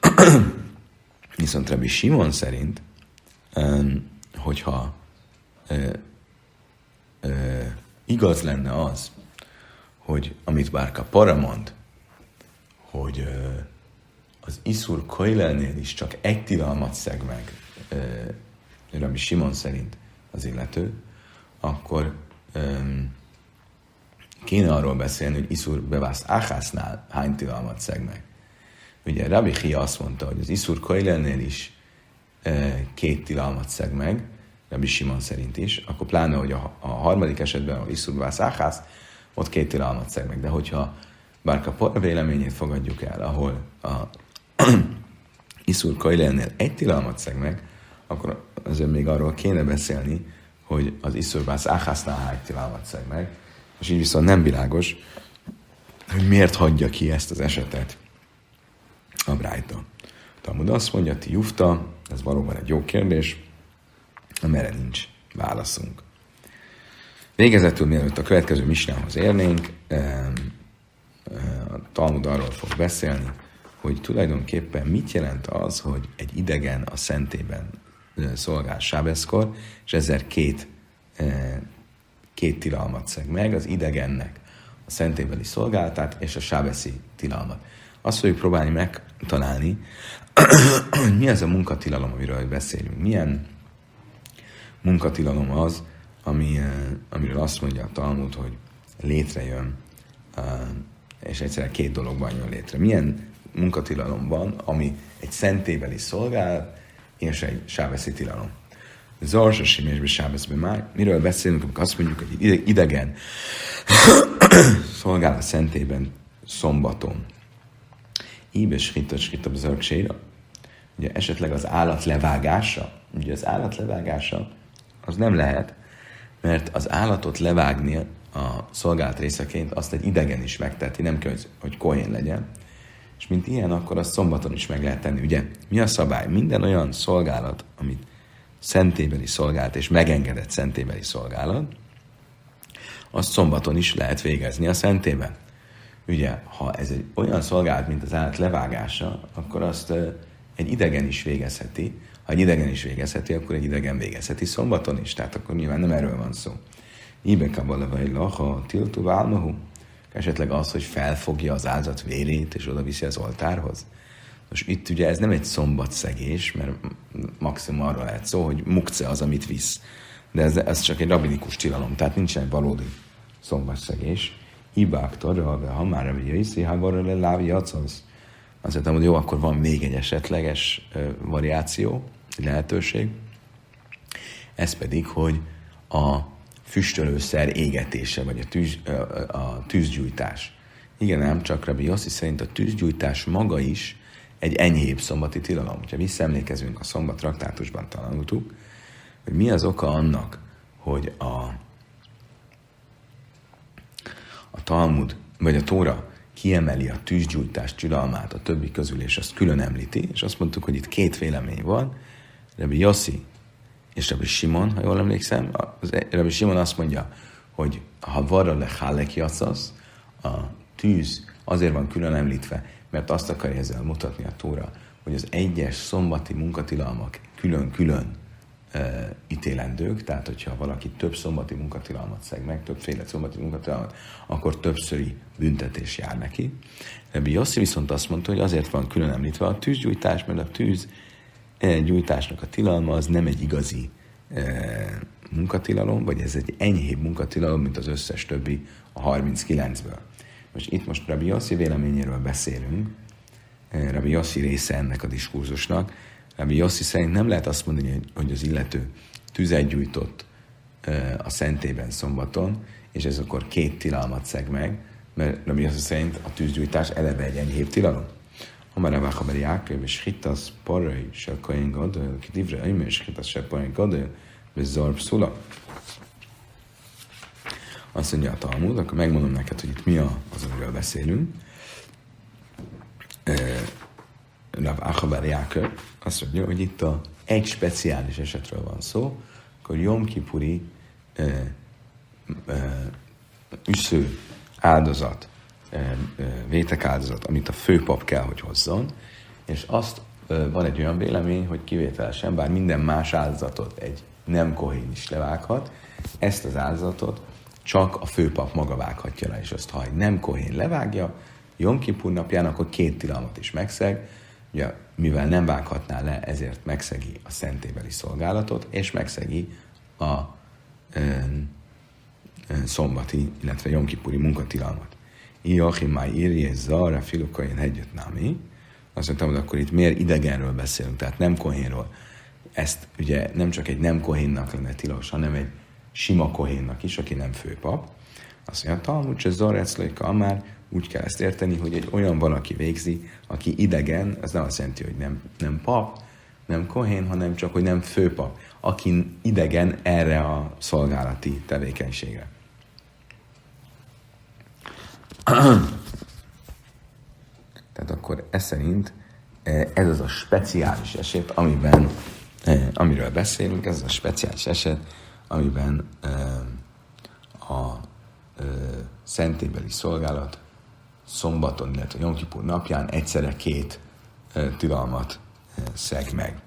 [SPEAKER 1] [COUGHS] Viszont Rabbi Simon szerint, hogyha ö, ö, igaz lenne az, hogy amit Bárka Para mond, hogy ö, az Iszur Koilelnél is csak egy tilalmat szeg meg, Rabbi Simon szerint az illető, akkor um, kéne arról beszélni, hogy Iszur bevász Áhásznál hány tilalmat szeg meg. Ugye Rabbi Chia azt mondta, hogy az Iszur Koilelnél is uh, két tilalmat szeg meg, Rabbi Simon szerint is, akkor pláne, hogy a, a harmadik esetben, ahol Iszur bevász Áhász, ott két tilalmat szeg meg. De hogyha bárka véleményét fogadjuk el, ahol a [CLEARS THROAT] Iszur Kajlennél egy tilalmat szeg meg, akkor azért még arról kéne beszélni, hogy az Iszur Bász Áhásznál egy tilalmat szeg meg, és így viszont nem világos, hogy miért hagyja ki ezt az esetet a Brájta. Talmud azt mondja, ti jufta, ez valóban egy jó kérdés, amire nincs válaszunk. Végezetül, mielőtt a következő misnához érnénk, a Talmud arról fog beszélni, hogy tulajdonképpen mit jelent az, hogy egy idegen a szentében szolgál Sábeszkor, és ezzel két, két tilalmat szeg meg, az idegennek a szentébeli szolgáltát és a sábeszi tilalmat. Azt fogjuk próbálni megtalálni, [CLEARS THROAT] mi az a munkatilalom, amiről beszélünk. Milyen munkatilalom az, ami, amiről azt mondja a Talmud, hogy létrejön, és egyszerűen két dologban jön létre. Milyen munkatilalom van, ami egy szentébeli szolgál, és egy sábeszi tilalom. Zarsa simésbe sábeszbe már. Miről beszélünk, amikor azt mondjuk, hogy idegen [COUGHS] szolgál a szentében szombaton. Íbes hitta, hitta bezörgséra. Ugye esetleg az állat levágása. Ugye az állat levágása az nem lehet, mert az állatot levágni a szolgált részeként azt egy idegen is megteti, nem kell, hogy kohén legyen és mint ilyen, akkor azt szombaton is meg lehet tenni. Ugye, mi a szabály? Minden olyan szolgálat, amit szentébeli szolgált és megengedett szentébeli szolgálat, azt szombaton is lehet végezni a szentében. Ugye, ha ez egy olyan szolgálat, mint az állat levágása, akkor azt egy idegen is végezheti. Ha egy idegen is végezheti, akkor egy idegen végezheti szombaton is. Tehát akkor nyilván nem erről van szó. Ibe kabalevai laha tiltu válmahu esetleg az, hogy felfogja az áldozat vérét, és oda viszi az oltárhoz. Most itt ugye ez nem egy szombatszegés, mert maximum arra lehet szó, hogy mukce az, amit visz. De ez, ez csak egy rabinikus tilalom, tehát nincsen valódi szombatszegés. Hibák tarra, ha már a iszi, ha le lávi Azt mondtam, hogy jó, akkor van még egy esetleges variáció, lehetőség. Ez pedig, hogy a füstölőszer égetése, vagy a, tűz, a tűzgyújtás. Igen, nem csak Rabbi Yossi szerint a tűzgyújtás maga is egy enyhébb szombati tilalom. Ha visszaemlékezünk, a szombat traktátusban tanultuk, hogy mi az oka annak, hogy a, a Talmud, vagy a Tóra kiemeli a tűzgyújtás tilalmát a többi közül, és azt külön említi, és azt mondtuk, hogy itt két vélemény van, Rabbi Yossi és Rabbi Simon, ha jól emlékszem, az, Rabbi Simon azt mondja, hogy ha varra le hálek jasszasz, a tűz azért van külön említve, mert azt akarja ezzel mutatni a tóra, hogy az egyes szombati munkatilalmak külön-külön e, ítélendők, tehát hogyha valaki több szombati munkatilalmat szeg meg, többféle szombati munkatilalmat, akkor többszöri büntetés jár neki. Rabbi Yossi viszont azt mondta, hogy azért van külön említve a tűzgyújtás, mert a tűz gyújtásnak a tilalma az nem egy igazi e, munkatilalom, vagy ez egy enyhébb munkatilalom, mint az összes többi a 39-ből. Most itt most Rabbi Yossi véleményéről beszélünk, eh, Rabbi Yossi része ennek a diskurzusnak. Rabbi Yossi szerint nem lehet azt mondani, hogy az illető tüzet gyújtott a szentében szombaton, és ez akkor két tilalmat szeg meg, mert Rabbi Yossi szerint a tűzgyújtás eleve egy enyhébb tilalom. Amara Vachaber Jáköv, és Hittasz Parai, se Kain Gadol, Kidivre Aime, és Hittasz se Parai Gadol, Zorb Szula. Azt mondja a Talmud, akkor megmondom neked, hogy itt mi az, amiről beszélünk. Rav Achabar Jákob azt mondja, hogy itt a egy speciális esetről van szó, akkor Jom Kipuri üsző áldozat, e, e, vétek áldozat, amit a főpap kell, hogy hozzon, és azt van egy olyan vélemény, hogy kivételesen, bár minden más áldozatot egy nem kohén is levághat, ezt az áldozatot csak a főpap maga vághatja le, és azt, ha egy nem kohén levágja, Jom Kipur napján, akkor két tilalmat is megszeg, ugye, mivel nem vághatná le, ezért megszegi a szentébeli szolgálatot, és megszegi a ö, ö, szombati, illetve Jom Kipuri munkatilalmat. Iachim már írje Zara filukain hegyöt námi. Azt mondtam, hogy akkor itt miért idegenről beszélünk, tehát nem kohénról. Ezt ugye nem csak egy nem kohénnak lenne tilos, hanem egy sima kohénnak is, aki nem főpap. Azt mondja, Talmud se Zareclajka már úgy kell ezt érteni, hogy egy olyan valaki végzi, aki idegen, ez nem azt jelenti, hogy nem, nem pap, nem kohén, hanem csak, hogy nem főpap, aki idegen erre a szolgálati tevékenységre. [CLEARS THROAT] Tehát akkor ez szerint eh, ez az a speciális eset, amiben, eh, amiről beszélünk, ez az a speciális eset, amiben a szentébeli szolgálat szombaton, illetve Jom Kipur napján egyszerre két tilalmat szeg meg.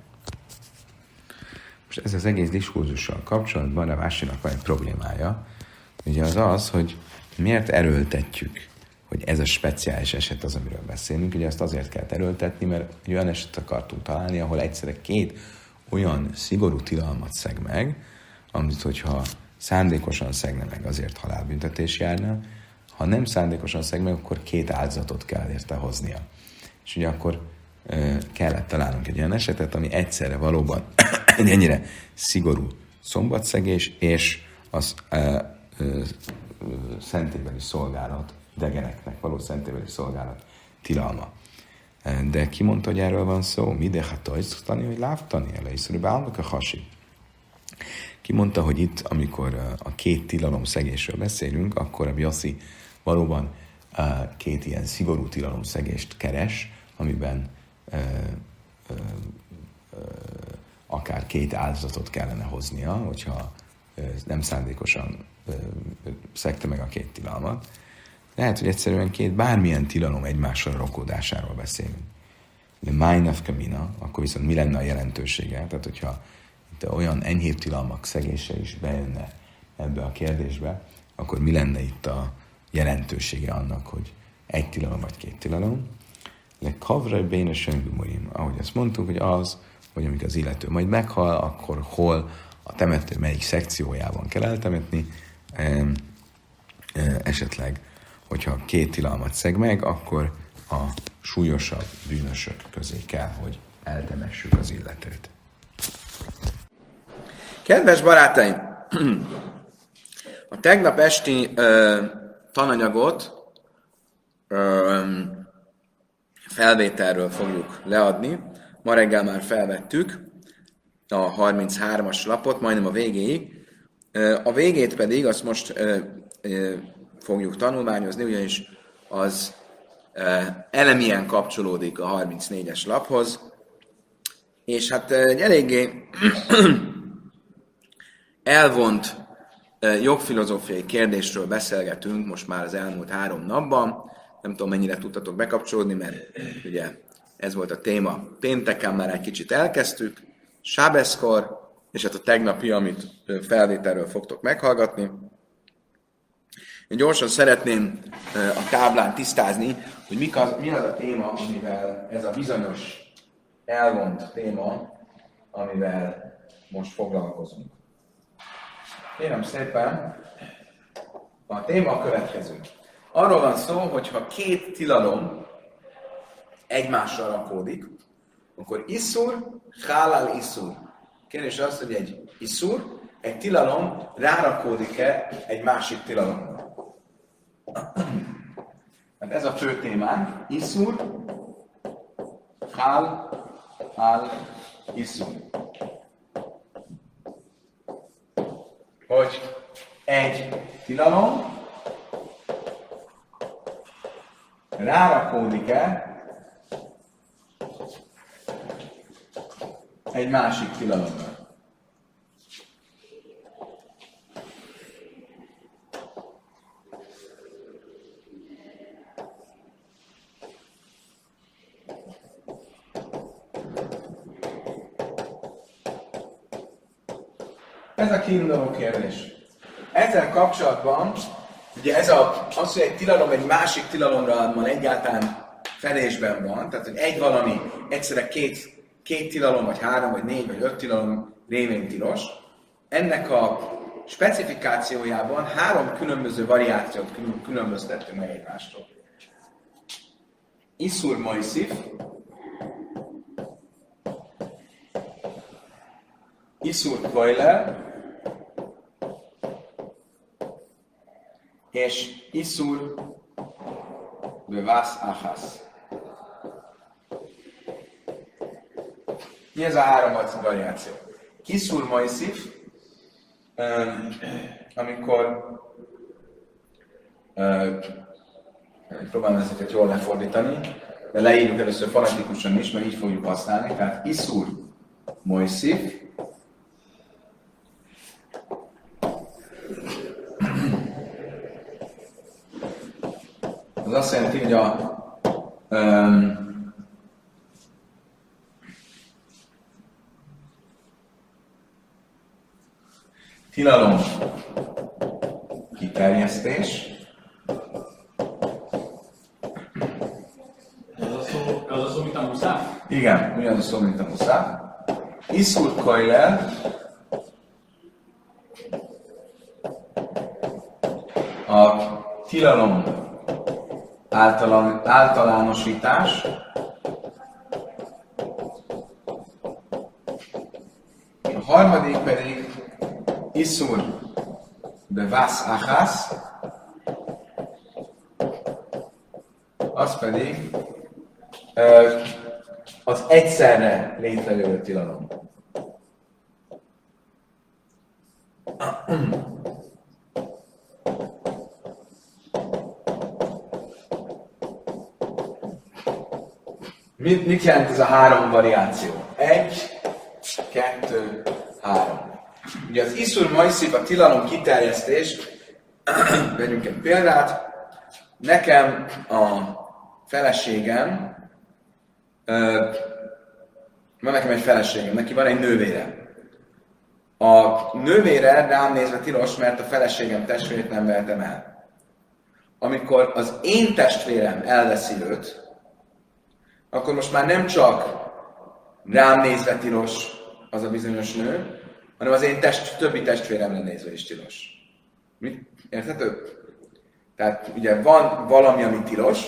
[SPEAKER 1] Most ez az egész diskurzussal kapcsolatban a Vásinak van egy problémája, ugye az az, hogy miért erőltetjük, hogy ez a speciális eset az, amiről beszélünk. Ugye ezt azért kell erőltetni, mert egy olyan eset akartunk találni, ahol egyszerre két olyan szigorú tilalmat szeg meg, amit hogyha szándékosan szegne meg, azért halálbüntetés járna, ha nem szándékosan szeg meg, akkor két áldozatot kell érte hoznia. És ugye akkor e, kellett találnunk egy olyan esetet, ami egyszerre valóban egy ennyire szigorú szombatszegés, és az e, e, szentébeli szolgálat, idegeneknek való szentébeli szolgálat tilalma. De ki mondta, hogy erről van szó? Mi de hát hogy láftani, elejszörű bálnak a hasi. Ki mondta, hogy itt, amikor a két tilalom szegésről beszélünk, akkor a Bioszi valóban két ilyen szigorú tilalom szegést keres, amiben akár két áldozatot kellene hoznia, hogyha nem szándékosan szekte meg a két tilalmat. Lehet, hogy egyszerűen két bármilyen tilalom egymással rokódásáról beszélünk. De Májnaf Kamina, akkor viszont mi lenne a jelentősége? Tehát, hogyha itt olyan enyhébb tilalmak szegése is bejönne ebbe a kérdésbe, akkor mi lenne itt a jelentősége annak, hogy egy tilalom vagy két tilalom? Le kavrai béne morim, ahogy azt mondtuk, hogy az, hogy amikor az illető majd meghal, akkor hol a temető melyik szekciójában kell eltemetni, esetleg, hogyha két tilalmat szeg meg, akkor a súlyosabb bűnösök közé kell, hogy eltemessük az illetőt.
[SPEAKER 2] Kedves barátaim! [CLEARS THROAT] A tegnap esti ö, tananyagot ö, felvételről fogjuk leadni. Ma reggel már felvettük a 33-as lapot, majdnem a végéig. A végét pedig azt most fogjuk tanulmányozni, ugyanis az
[SPEAKER 1] elemien kapcsolódik a 34-es laphoz, és hát egy eléggé [CLEARS THROAT] elvont jogfilozófiai kérdésről beszélgetünk most már az elmúlt három napban. Nem tudom, mennyire tudtatok bekapcsolódni, mert ugye ez volt a téma. Pénteken már egy kicsit elkezdtük, Sábeszkor, és hát a tegnapi, amit felvételről fogtok meghallgatni. Én gyorsan szeretném a táblán tisztázni, hogy mik az, mi az a téma, amivel ez a bizonyos elvont téma, amivel most foglalkozunk. Kérem szépen, a téma a következő. Arról van szó, hogy ha két tilalom egymásra rakódik, akkor iszur, hálál iszur. Kérdés az, hogy egy iszur, egy tilalom rárakódik-e egy másik tilalomra. Hát ez a fő témánk. Iszur, hál, hál, iszur. Hogy egy tilalom rárakódik-e egy másik tilalomra. Ez a kiinduló kérdés. Ezzel kapcsolatban, ugye ez a, az, hogy egy tilalom egy másik tilalomra van egyáltalán felésben van, tehát hogy egy valami egyszerre két két tilalom, vagy három, vagy négy, vagy öt tilalom révén tilos. Ennek a specifikációjában három különböző variációt különböztettünk meg egymástól. Iszur Moisif, Iszur Koiler, és Iszur Bevász Achasz. Mi ez a három variáció? Kiszur Moisif, amikor próbálom ezeket jól lefordítani, de leírjuk először fonetikusan is, mert így fogjuk használni. Tehát Iszur Moisif, az azt jelenti, hogy a um, Tilalom kiterjesztés.
[SPEAKER 3] Ez a szó, az a szó, mint a muszá?
[SPEAKER 1] Igen, ugyanaz a szó, mint a muszá. Iszur koiler. A tilalom általán, általánosítás. Bevász ahász, az pedig az egyszerre létrejövő tilalom. Mit, mit jelent ez a három variáció? Egy, kettő, három. Ugye az Iszur Majszív, a tilalom kiterjesztés, [CLEARS THROAT] vegyünk egy példát, nekem a feleségem, van nekem egy feleségem, neki van egy nővére. A nővére rám nézve tilos, mert a feleségem testvérét nem vehetem el. Amikor az én testvérem elveszi őt, akkor most már nem csak rám nézve tilos az a bizonyos nő, hanem az én test, többi testvéremre nézve is tilos. Mit? Érthető? Tehát ugye van valami, ami tilos,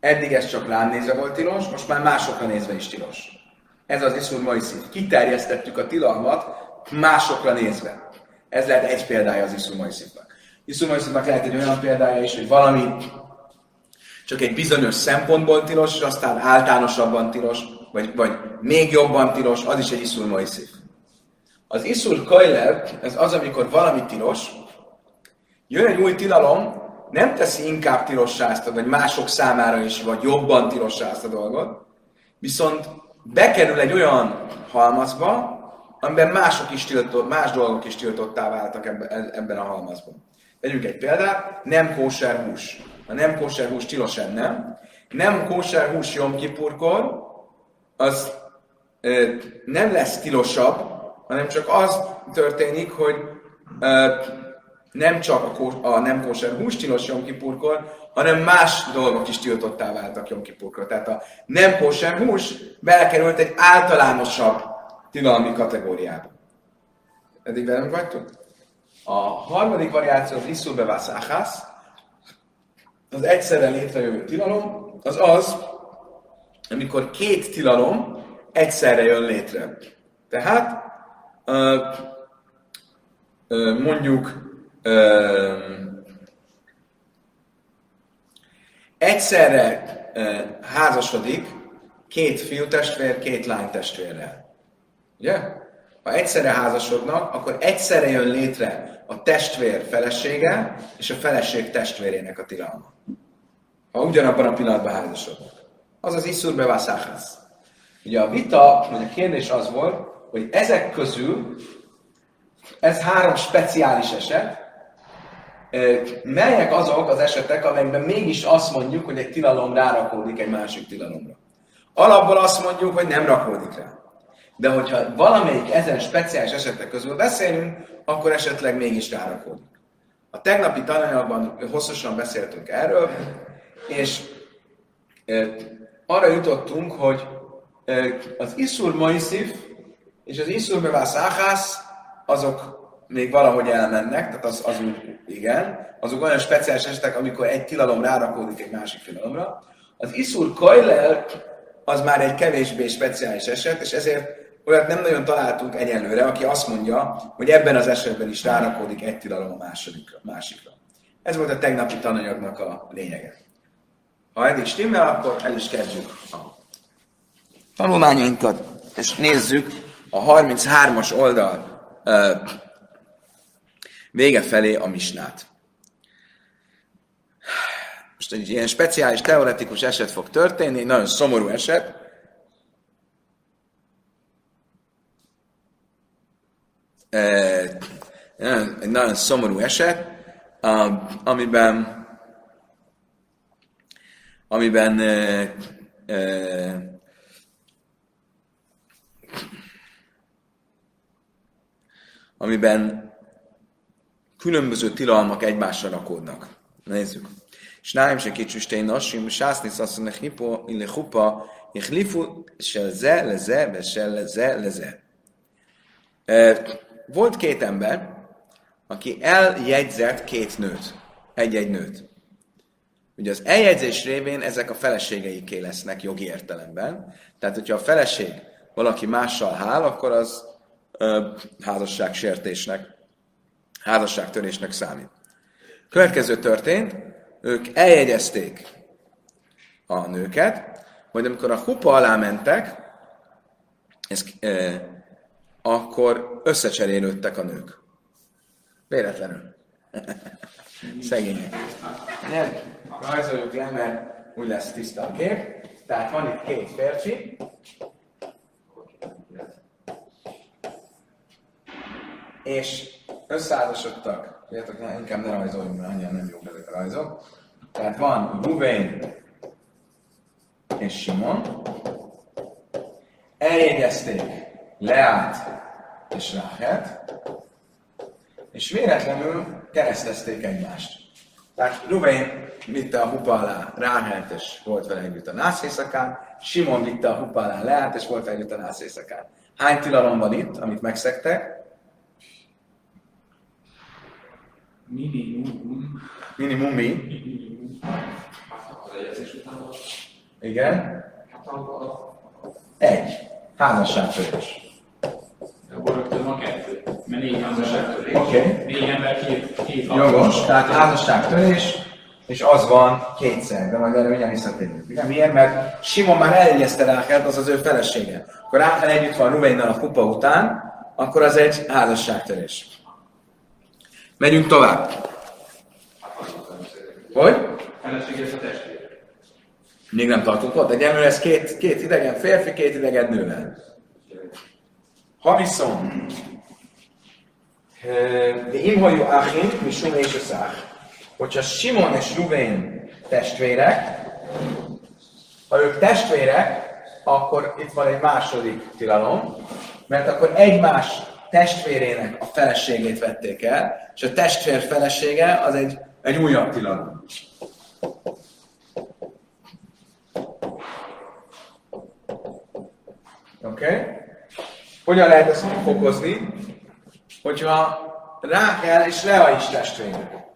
[SPEAKER 1] eddig ez csak rám nézve volt tilos, most már másokra nézve is tilos. Ez az Iszur Moiszit. Kiterjesztettük a tilalmat másokra nézve. Ez lehet egy példája az Iszur Moiszitnak. Iszur Moiszitnak lehet egy olyan példája is, hogy valami csak egy bizonyos szempontból tilos, és aztán általánosabban tilos, vagy, vagy még jobban tilos, az is egy Iszur Moiszit. Az iszur kajler, ez az, amikor valami tilos, jön egy új tilalom, nem teszi inkább tilossá ezt, vagy mások számára is, vagy jobban tilossá ezt a dolgot, viszont bekerül egy olyan halmazba, amiben mások is tiltott, más dolgok is tiltottá váltak ebben, ebben a halmazban. Vegyünk egy példát, nem kóser hús. A nem kóser hús tilos ennem. Nem kóser hús Jom az ö, nem lesz tilosabb, hanem csak az történik, hogy ö, nem csak a, kó, a nem kóser hús tilos Jom hanem más dolgok is tiltottá váltak Jom Tehát a nem kóser hús belekerült egy általánosabb tilalmi kategóriába. Eddig velem vagytok? A harmadik variáció az Iszur bevász az egyszerre létrejövő tilalom, az az, amikor két tilalom egyszerre jön létre. Tehát mondjuk egyszerre házasodik két fiú testvér, két lány testvérrel. Ugye? Ha egyszerre házasodnak, akkor egyszerre jön létre a testvér felesége és a feleség testvérének a tilalma. Ha ugyanabban a pillanatban házasodnak. Az az iszur bevászáhász. Ugye a vita, vagy a kérdés az volt, hogy ezek közül, ez három speciális eset, melyek azok az esetek, amelyekben mégis azt mondjuk, hogy egy tilalom rárakódik egy másik tilalomra. Alapból azt mondjuk, hogy nem rakódik rá. De hogyha valamelyik ezen speciális esetek közül beszélünk, akkor esetleg mégis rárakódik. A tegnapi tananyagban hosszasan beszéltünk erről, és arra jutottunk, hogy az Iszur Moisif és az Iszur Bevász Áhász, azok még valahogy elmennek, tehát az, az úgy, igen, azok olyan speciális esetek, amikor egy tilalom rárakódik egy másik tilalomra. Az Iszur Kajlel az már egy kevésbé speciális eset, és ezért olyat nem nagyon találtunk egyelőre, aki azt mondja, hogy ebben az esetben is rárakódik egy tilalom a másodikra, másikra. Ez volt a tegnapi tananyagnak a lényege. Ha eddig stimmel, akkor el is kezdjük a tanulmányainkat, és nézzük a 33-as oldal uh, vége felé a misnát. Most egy ilyen speciális teoretikus eset fog történni, egy nagyon szomorú eset, egy nagyon szomorú eset, amiben amiben amiben különböző tilalmak egymásra rakódnak. Nézzük. És náim se kicsüstein nasim, sásznisz azt mondja, hipo, ille hupa, ihlifu, se ze, leze, se leze, leze. Volt két ember, aki eljegyzett két nőt, egy-egy nőt. Ugye az eljegyzés révén ezek a feleségeiké lesznek jogi értelemben. Tehát, hogyha a feleség valaki mással hál, akkor az házasságsértésnek, házasságtörésnek számít. Következő történt, ők eljegyezték a nőket, majd amikor a hupa alá mentek, ez, e, akkor összecserélődtek a nők. Véletlenül. [LAUGHS] Szegények. Nem, rajzoljuk le, mert úgy lesz tiszta a kép. Tehát van itt két férfi. És összeházasodtak. Tudjátok, inkább ne rajzoljunk, mert annyira nem jók ezek a rajzok. Tehát van Ruvén és Simon. Eljegyezték Leát és Ráhet, és véletlenül keresztezték egymást. Tehát Ruvén vitte a hupa alá Ráhelt, és volt vele együtt a nász éjszakán, Simon vitte a hupa alá Leát, és volt vele együtt a nász éjszakán. Hány tilalom van itt, amit megszektek?
[SPEAKER 3] Minimum.
[SPEAKER 1] Minimum mi? Igen? Egy. Házasságtörés.
[SPEAKER 3] Akkor rögtön van kettő. Mert négy házasságtörés.
[SPEAKER 1] Oké. Okay.
[SPEAKER 3] Négy ember két, két
[SPEAKER 1] Jogos, tehát házasságtörés, és az van kétszer, de majd erre mindjárt visszatérünk. Igen, miért? Mert Simon már eljegyezte Rákelt, az az ő felesége. Akkor Rákel együtt van Ruveinnal a kupa után, akkor az egy házasságtörés. Megyünk tovább. Hogy?
[SPEAKER 3] Feleséges a testvére.
[SPEAKER 1] Még nem tartunk ott, egyenlően ez két, két idegen férfi, két idegen nővel. Ha viszont de imhajú Achim, mi Sum és a szák. Hogyha Simon és Ruvén testvérek, ha ők testvérek, akkor itt van egy második tilalom, mert akkor egymás testvérének a feleségét vették el, és a testvér felesége az egy, egy újabb tilalom. Oké? Okay? Hogyan lehet ezt fokozni? Hogyha Rákel és Lea is testvérek.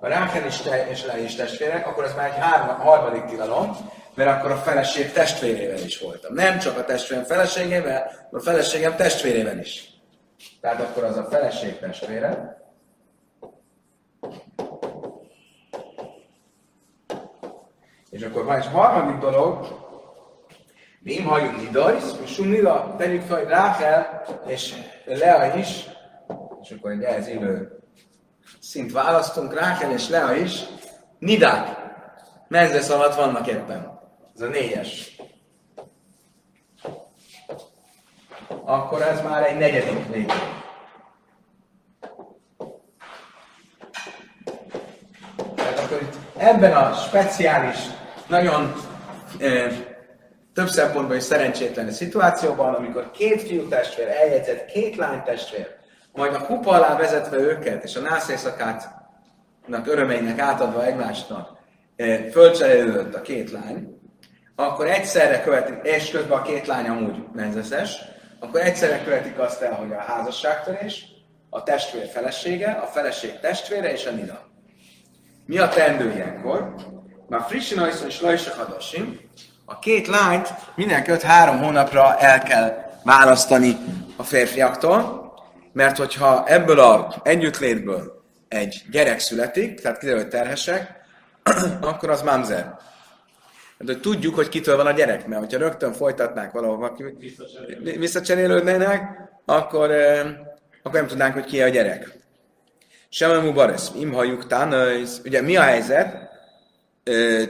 [SPEAKER 1] Ha Rákel is te, és Lea is testvérek, akkor ez már egy három, harmadik tilalom, mert akkor a feleség testvérével is voltam. Nem csak a testvérem feleségével, a feleségem testvérével is. Tehát akkor az a feleség testvére. És akkor van egy harmadik dolog, mi hajunk nidajsz, és nida, tegyük fel, hogy Rákel és Lea is, és akkor egy ehhez élő szint választunk, Rákel és Lea is, nidák, menzesz alatt vannak éppen. Ez a négyes. Akkor ez már egy negyedik lépés. Tehát akkor itt ebben a speciális, nagyon eh, több szempontból is szerencsétlen szituációban, amikor két fiú testvér eljegyzett két lány testvér, majd a kupa alá vezetve őket, és a nászészakátnak örömeinek átadva egymásnak, fölcserélődött a két lány, akkor egyszerre követik, és közben a két lány amúgy menzeszes, akkor egyszerre követik azt el, hogy a házasságtörés, a testvér felesége, a feleség testvére és a nida. Mi a teendő ilyenkor? Már Frissin és Lajsa Hadasim, a két lányt mindenki három hónapra el kell választani a férfiaktól, mert hogyha ebből a együttlétből egy gyerek születik, tehát kiderül, hogy terhesek, [CLEARS THROAT] akkor az mamzer. Hát, hogy tudjuk, hogy kitől van a gyerek, mert hogyha rögtön folytatnák valahol, visszacserélődnének, akkor, eh, akkor nem tudnánk, hogy ki a gyerek. Semmelmú Baresz, imhajuk tánőz. Ugye mi a helyzet? Eh,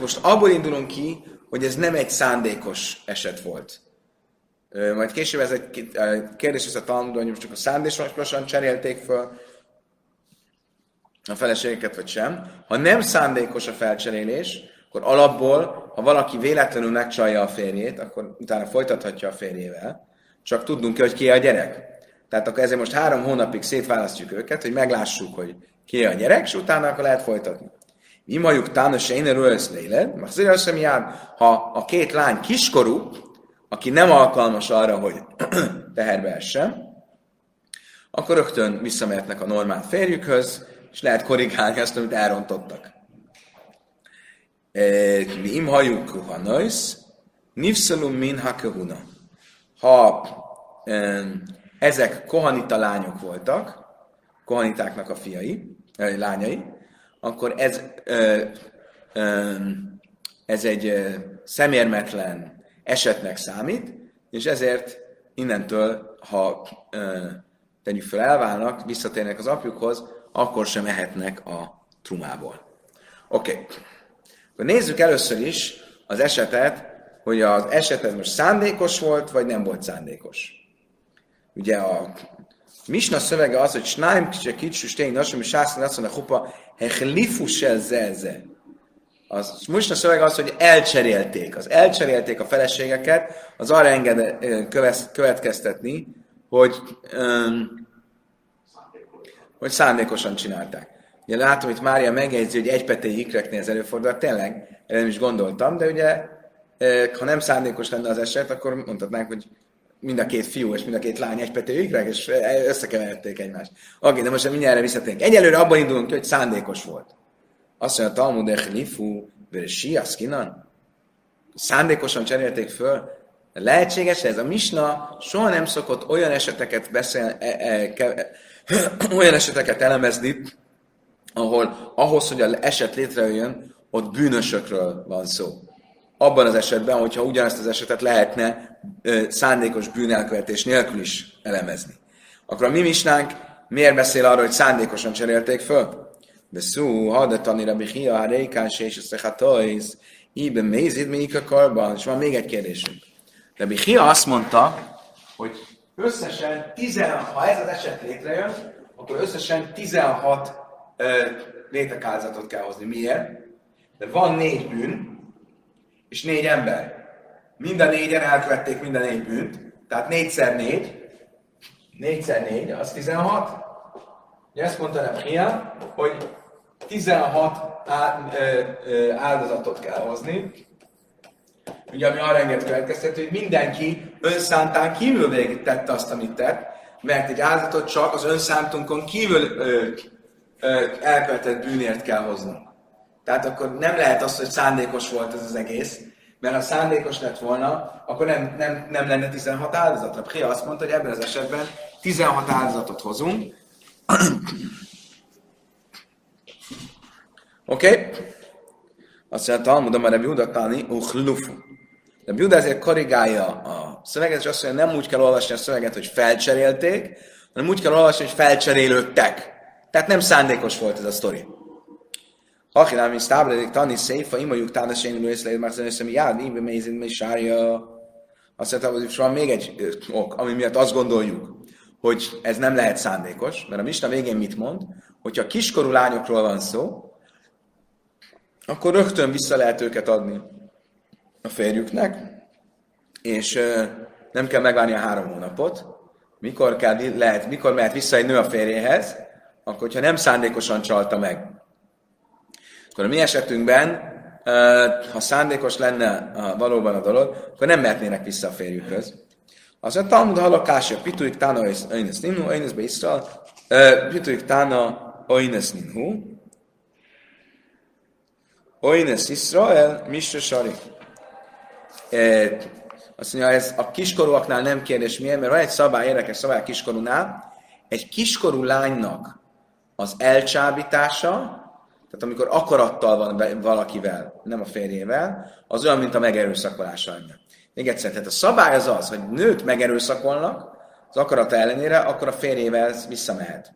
[SPEAKER 1] most abból indulunk ki, hogy ez nem egy szándékos eset volt. Majd később ez egy kérdés lesz a Talmudon, hogy csak a szándékosan cserélték föl a feleségeket, vagy sem. Ha nem szándékos a felcserélés, akkor alapból, ha valaki véletlenül megcsalja a férjét, akkor utána folytathatja a férjével. Csak tudnunk hogy ki a gyerek. Tehát akkor ezért most három hónapig szétválasztjuk őket, hogy meglássuk, hogy ki a gyerek, és utána akkor lehet folytatni. Mi majuk tána se én léled, ha a két lány kiskorú, aki nem alkalmas arra, hogy [CLEARS THROAT] teherbe essen, akkor rögtön visszamehetnek a normál férjükhöz, és lehet korrigálni azt, amit elrontottak. Mi im hajuk ha nősz, nivszalum min ha Ha ezek kohanita lányok voltak, kohanitáknak a fiai, lányai, akkor ez, ö, ez egy szemérmetlen esetnek számít, és ezért innentől, ha tegyük fel, elválnak, visszatérnek az apjukhoz, akkor sem ehetnek a trumából. Oké. Okay. Akkor nézzük először is az esetet, hogy az eset most szándékos volt, vagy nem volt szándékos. Ugye a Misna szövege az, hogy Snáim kicsi kicsi stény nasom, és sászan azt mondja, hupa, hechlifu se zeze. Az Misna szövege az, hogy elcserélték. Az elcserélték a feleségeket, az arra enged következtetni, hogy, um, hogy szándékosan csinálták. Ugye látom, hogy Mária megjegyzi, hogy egy petély ikreknél ez előfordul, tényleg, nem is gondoltam, de ugye, ha nem szándékos lenne az eset, akkor mondhatnánk, hogy mind a két fiú és mind a két lány egypető ikrek, és összekeverték egymást. Oké, de most mindjárt visszatérünk. Egyelőre abban indulunk hogy szándékos volt. Azt mondja, Talmud Echlifu, Beresi, Aszkinan. Szándékosan cserélték föl. Lehetséges ez? A Misna soha nem szokott olyan eseteket beszél, e, e, ke, e, [COUGHS] olyan eseteket elemezni, ahol ahhoz, hogy az eset létrejöjjön, ott bűnösökről van szó abban az esetben, hogyha ugyanazt az esetet lehetne ö, szándékos bűnelkövetés nélkül is elemezni. Akkor a mi misnánk miért beszél arról, hogy szándékosan cserélték föl? Beszú, hadatani Rabbi Hia, a rékás és a szechatois, íben mézid, még a karban. És van még egy kérdésünk. Rabbi Hia azt mondta, hogy összesen 16, ha ez az eset létrejön, akkor összesen 16 ö, létekáldozatot kell hozni. Miért? Mert van négy bűn, és négy ember. Mind a négyen elkövették mind a négy bűnt, tehát négyszer négy, négyszer négy, az 16. Ugye ezt mondta Nebhia, hogy 16 áldozatot kell hozni, ugye ami arra enged következtető, hogy mindenki önszántán kívül tette azt, amit tett, mert egy áldozatot csak az önszántunkon kívül ö, elkövetett bűnért kell hoznunk. Tehát akkor nem lehet az, hogy szándékos volt ez az egész, mert ha szándékos lett volna, akkor nem, nem, nem lenne 16 áldozat. Pria azt mondta, hogy ebben az esetben 16 áldozatot hozunk. Oké? Okay? Azt mondja, Talmud, amire Júda tani, uchlufu. De Júda ezért korrigálja a szöveget, és azt mondja, nem úgy kell olvasni a szöveget, hogy felcserélték, hanem úgy kell olvasni, hogy felcserélődtek. Tehát nem szándékos volt ez a sztori. Hachinám is tábladik tani széfa, imajuk tánasén lőszleid, mert szerintem jád, íbe mézin, mi sárja. Azt mondta, hogy van még egy ok, ami miatt azt gondoljuk, hogy ez nem lehet szándékos, mert a Misna végén mit mond, hogyha kiskorú lányokról van szó, akkor rögtön vissza lehet őket adni a férjüknek, és nem kell megvárni a három hónapot. Mikor, kell, lehet, mikor mehet vissza egy nő a férjéhez, akkor, hogyha nem szándékosan csalta meg. Akkor a mi esetünkben, ha szándékos lenne valóban a dolog, akkor nem mehetnének vissza a férjükhöz. Az a Talmud halakása, pituik tána oines ninhu, oines be Israel, pituik tána oines ninhu, oines Israel, misra sari. Azt mondja, ez a kiskorúaknál nem kérdés miért, mert van egy szabály, érdekes szabály a kiskorúnál, egy kiskorú lánynak az elcsábítása, tehát amikor akarattal van valakivel, nem a férjével, az olyan, mint a megerőszakolás lenne. Még egyszer, tehát a szabály az az, hogy nőt megerőszakolnak, az akarata ellenére, akkor a férjével visszamehet.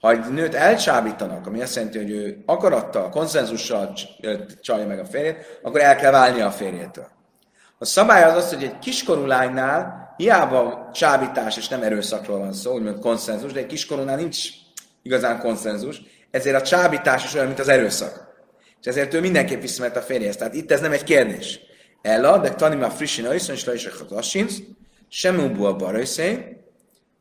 [SPEAKER 1] Ha egy nőt elcsábítanak, ami azt jelenti, hogy ő akarattal, konszenzussal csalja meg a férjét, akkor el kell válnia a férjétől. A szabály az az, hogy egy kiskorú lánynál hiába csábítás és nem erőszakról van szó, úgymond konszenzus, de egy kiskorúnál nincs igazán konszenzus, ezért a csábítás is olyan, mint az erőszak. És ezért ő mindenképp visszamehet a férjhez. Tehát itt ez nem egy kérdés. Ella, de tanima frissin oiszon, és lajsek hatassinsz, sem ubu a barajszé,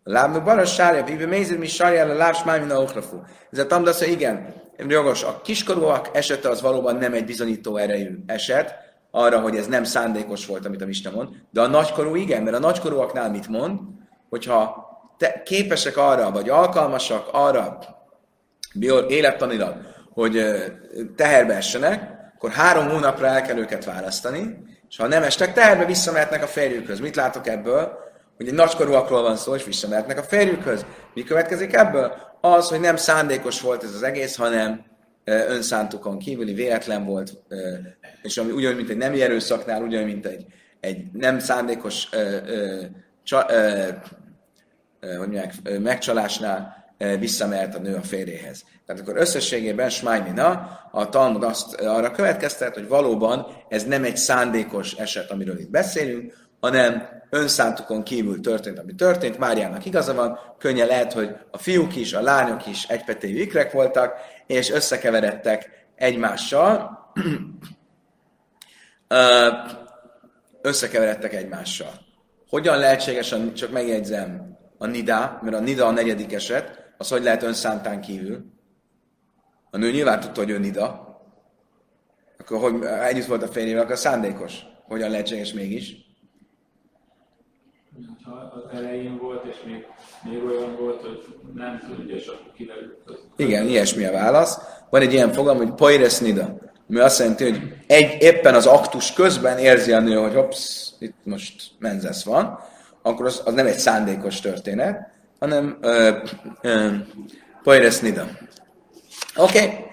[SPEAKER 1] lábnu bara sárja, vive mézir, mi sárja, a láb smájmina ochrafú. Ez a tamdasz, igen, jogos, a kiskorúak esete az valóban nem egy bizonyító erejű eset, arra, hogy ez nem szándékos volt, amit a Mista mond, de a nagykorú igen, mert a nagykorúaknál mit mond, hogyha te képesek arra, vagy alkalmasak arra, élettanilag, hogy teherbe essenek, akkor három hónapra el kell őket választani, és ha nem estek teherbe, visszamehetnek a férjükhöz. Mit látok ebből? Hogy egy nagykorúakról van szó, és visszamehetnek a férjükhöz. Mi következik ebből? Az, hogy nem szándékos volt ez az egész, hanem önszántukon kívüli véletlen volt, és ami ugyanúgy, mint egy nem erőszaknál, ugyanúgy, mint egy, egy nem szándékos hogy mondják, megcsalásnál visszamehet a nő a férjéhez. Tehát akkor összességében Smájmina, a Talmud azt arra következtet, hogy valóban ez nem egy szándékos eset, amiről itt beszélünk, hanem önszántukon kívül történt, ami történt. Máriának igaza van, könnyen lehet, hogy a fiúk is, a lányok is egypetéjű ikrek voltak, és összekeveredtek egymással. [CLEARS THROAT] összekeveredtek egymással. Hogyan lehetséges, csak megjegyzem, a nida, mert a nida a negyedik eset, az hogy lehet önszántán kívül? A nő nyilván tudta, hogy ő nida, akkor hogy együtt volt a férjével, akkor szándékos. Hogyan lehetséges mégis?
[SPEAKER 3] Ha az elején volt, és még, még olyan volt, hogy nem tudja, és akkor kiderült.
[SPEAKER 1] Igen, ilyesmi a válasz. Van egy ilyen fogalom, hogy poires nida, ami azt jelenti, hogy egy, éppen az aktus közben érzi a nő, hogy hopsz, itt most menzesz van, akkor az, az nem egy szándékos történet, hanem poires nida. Oké, okay.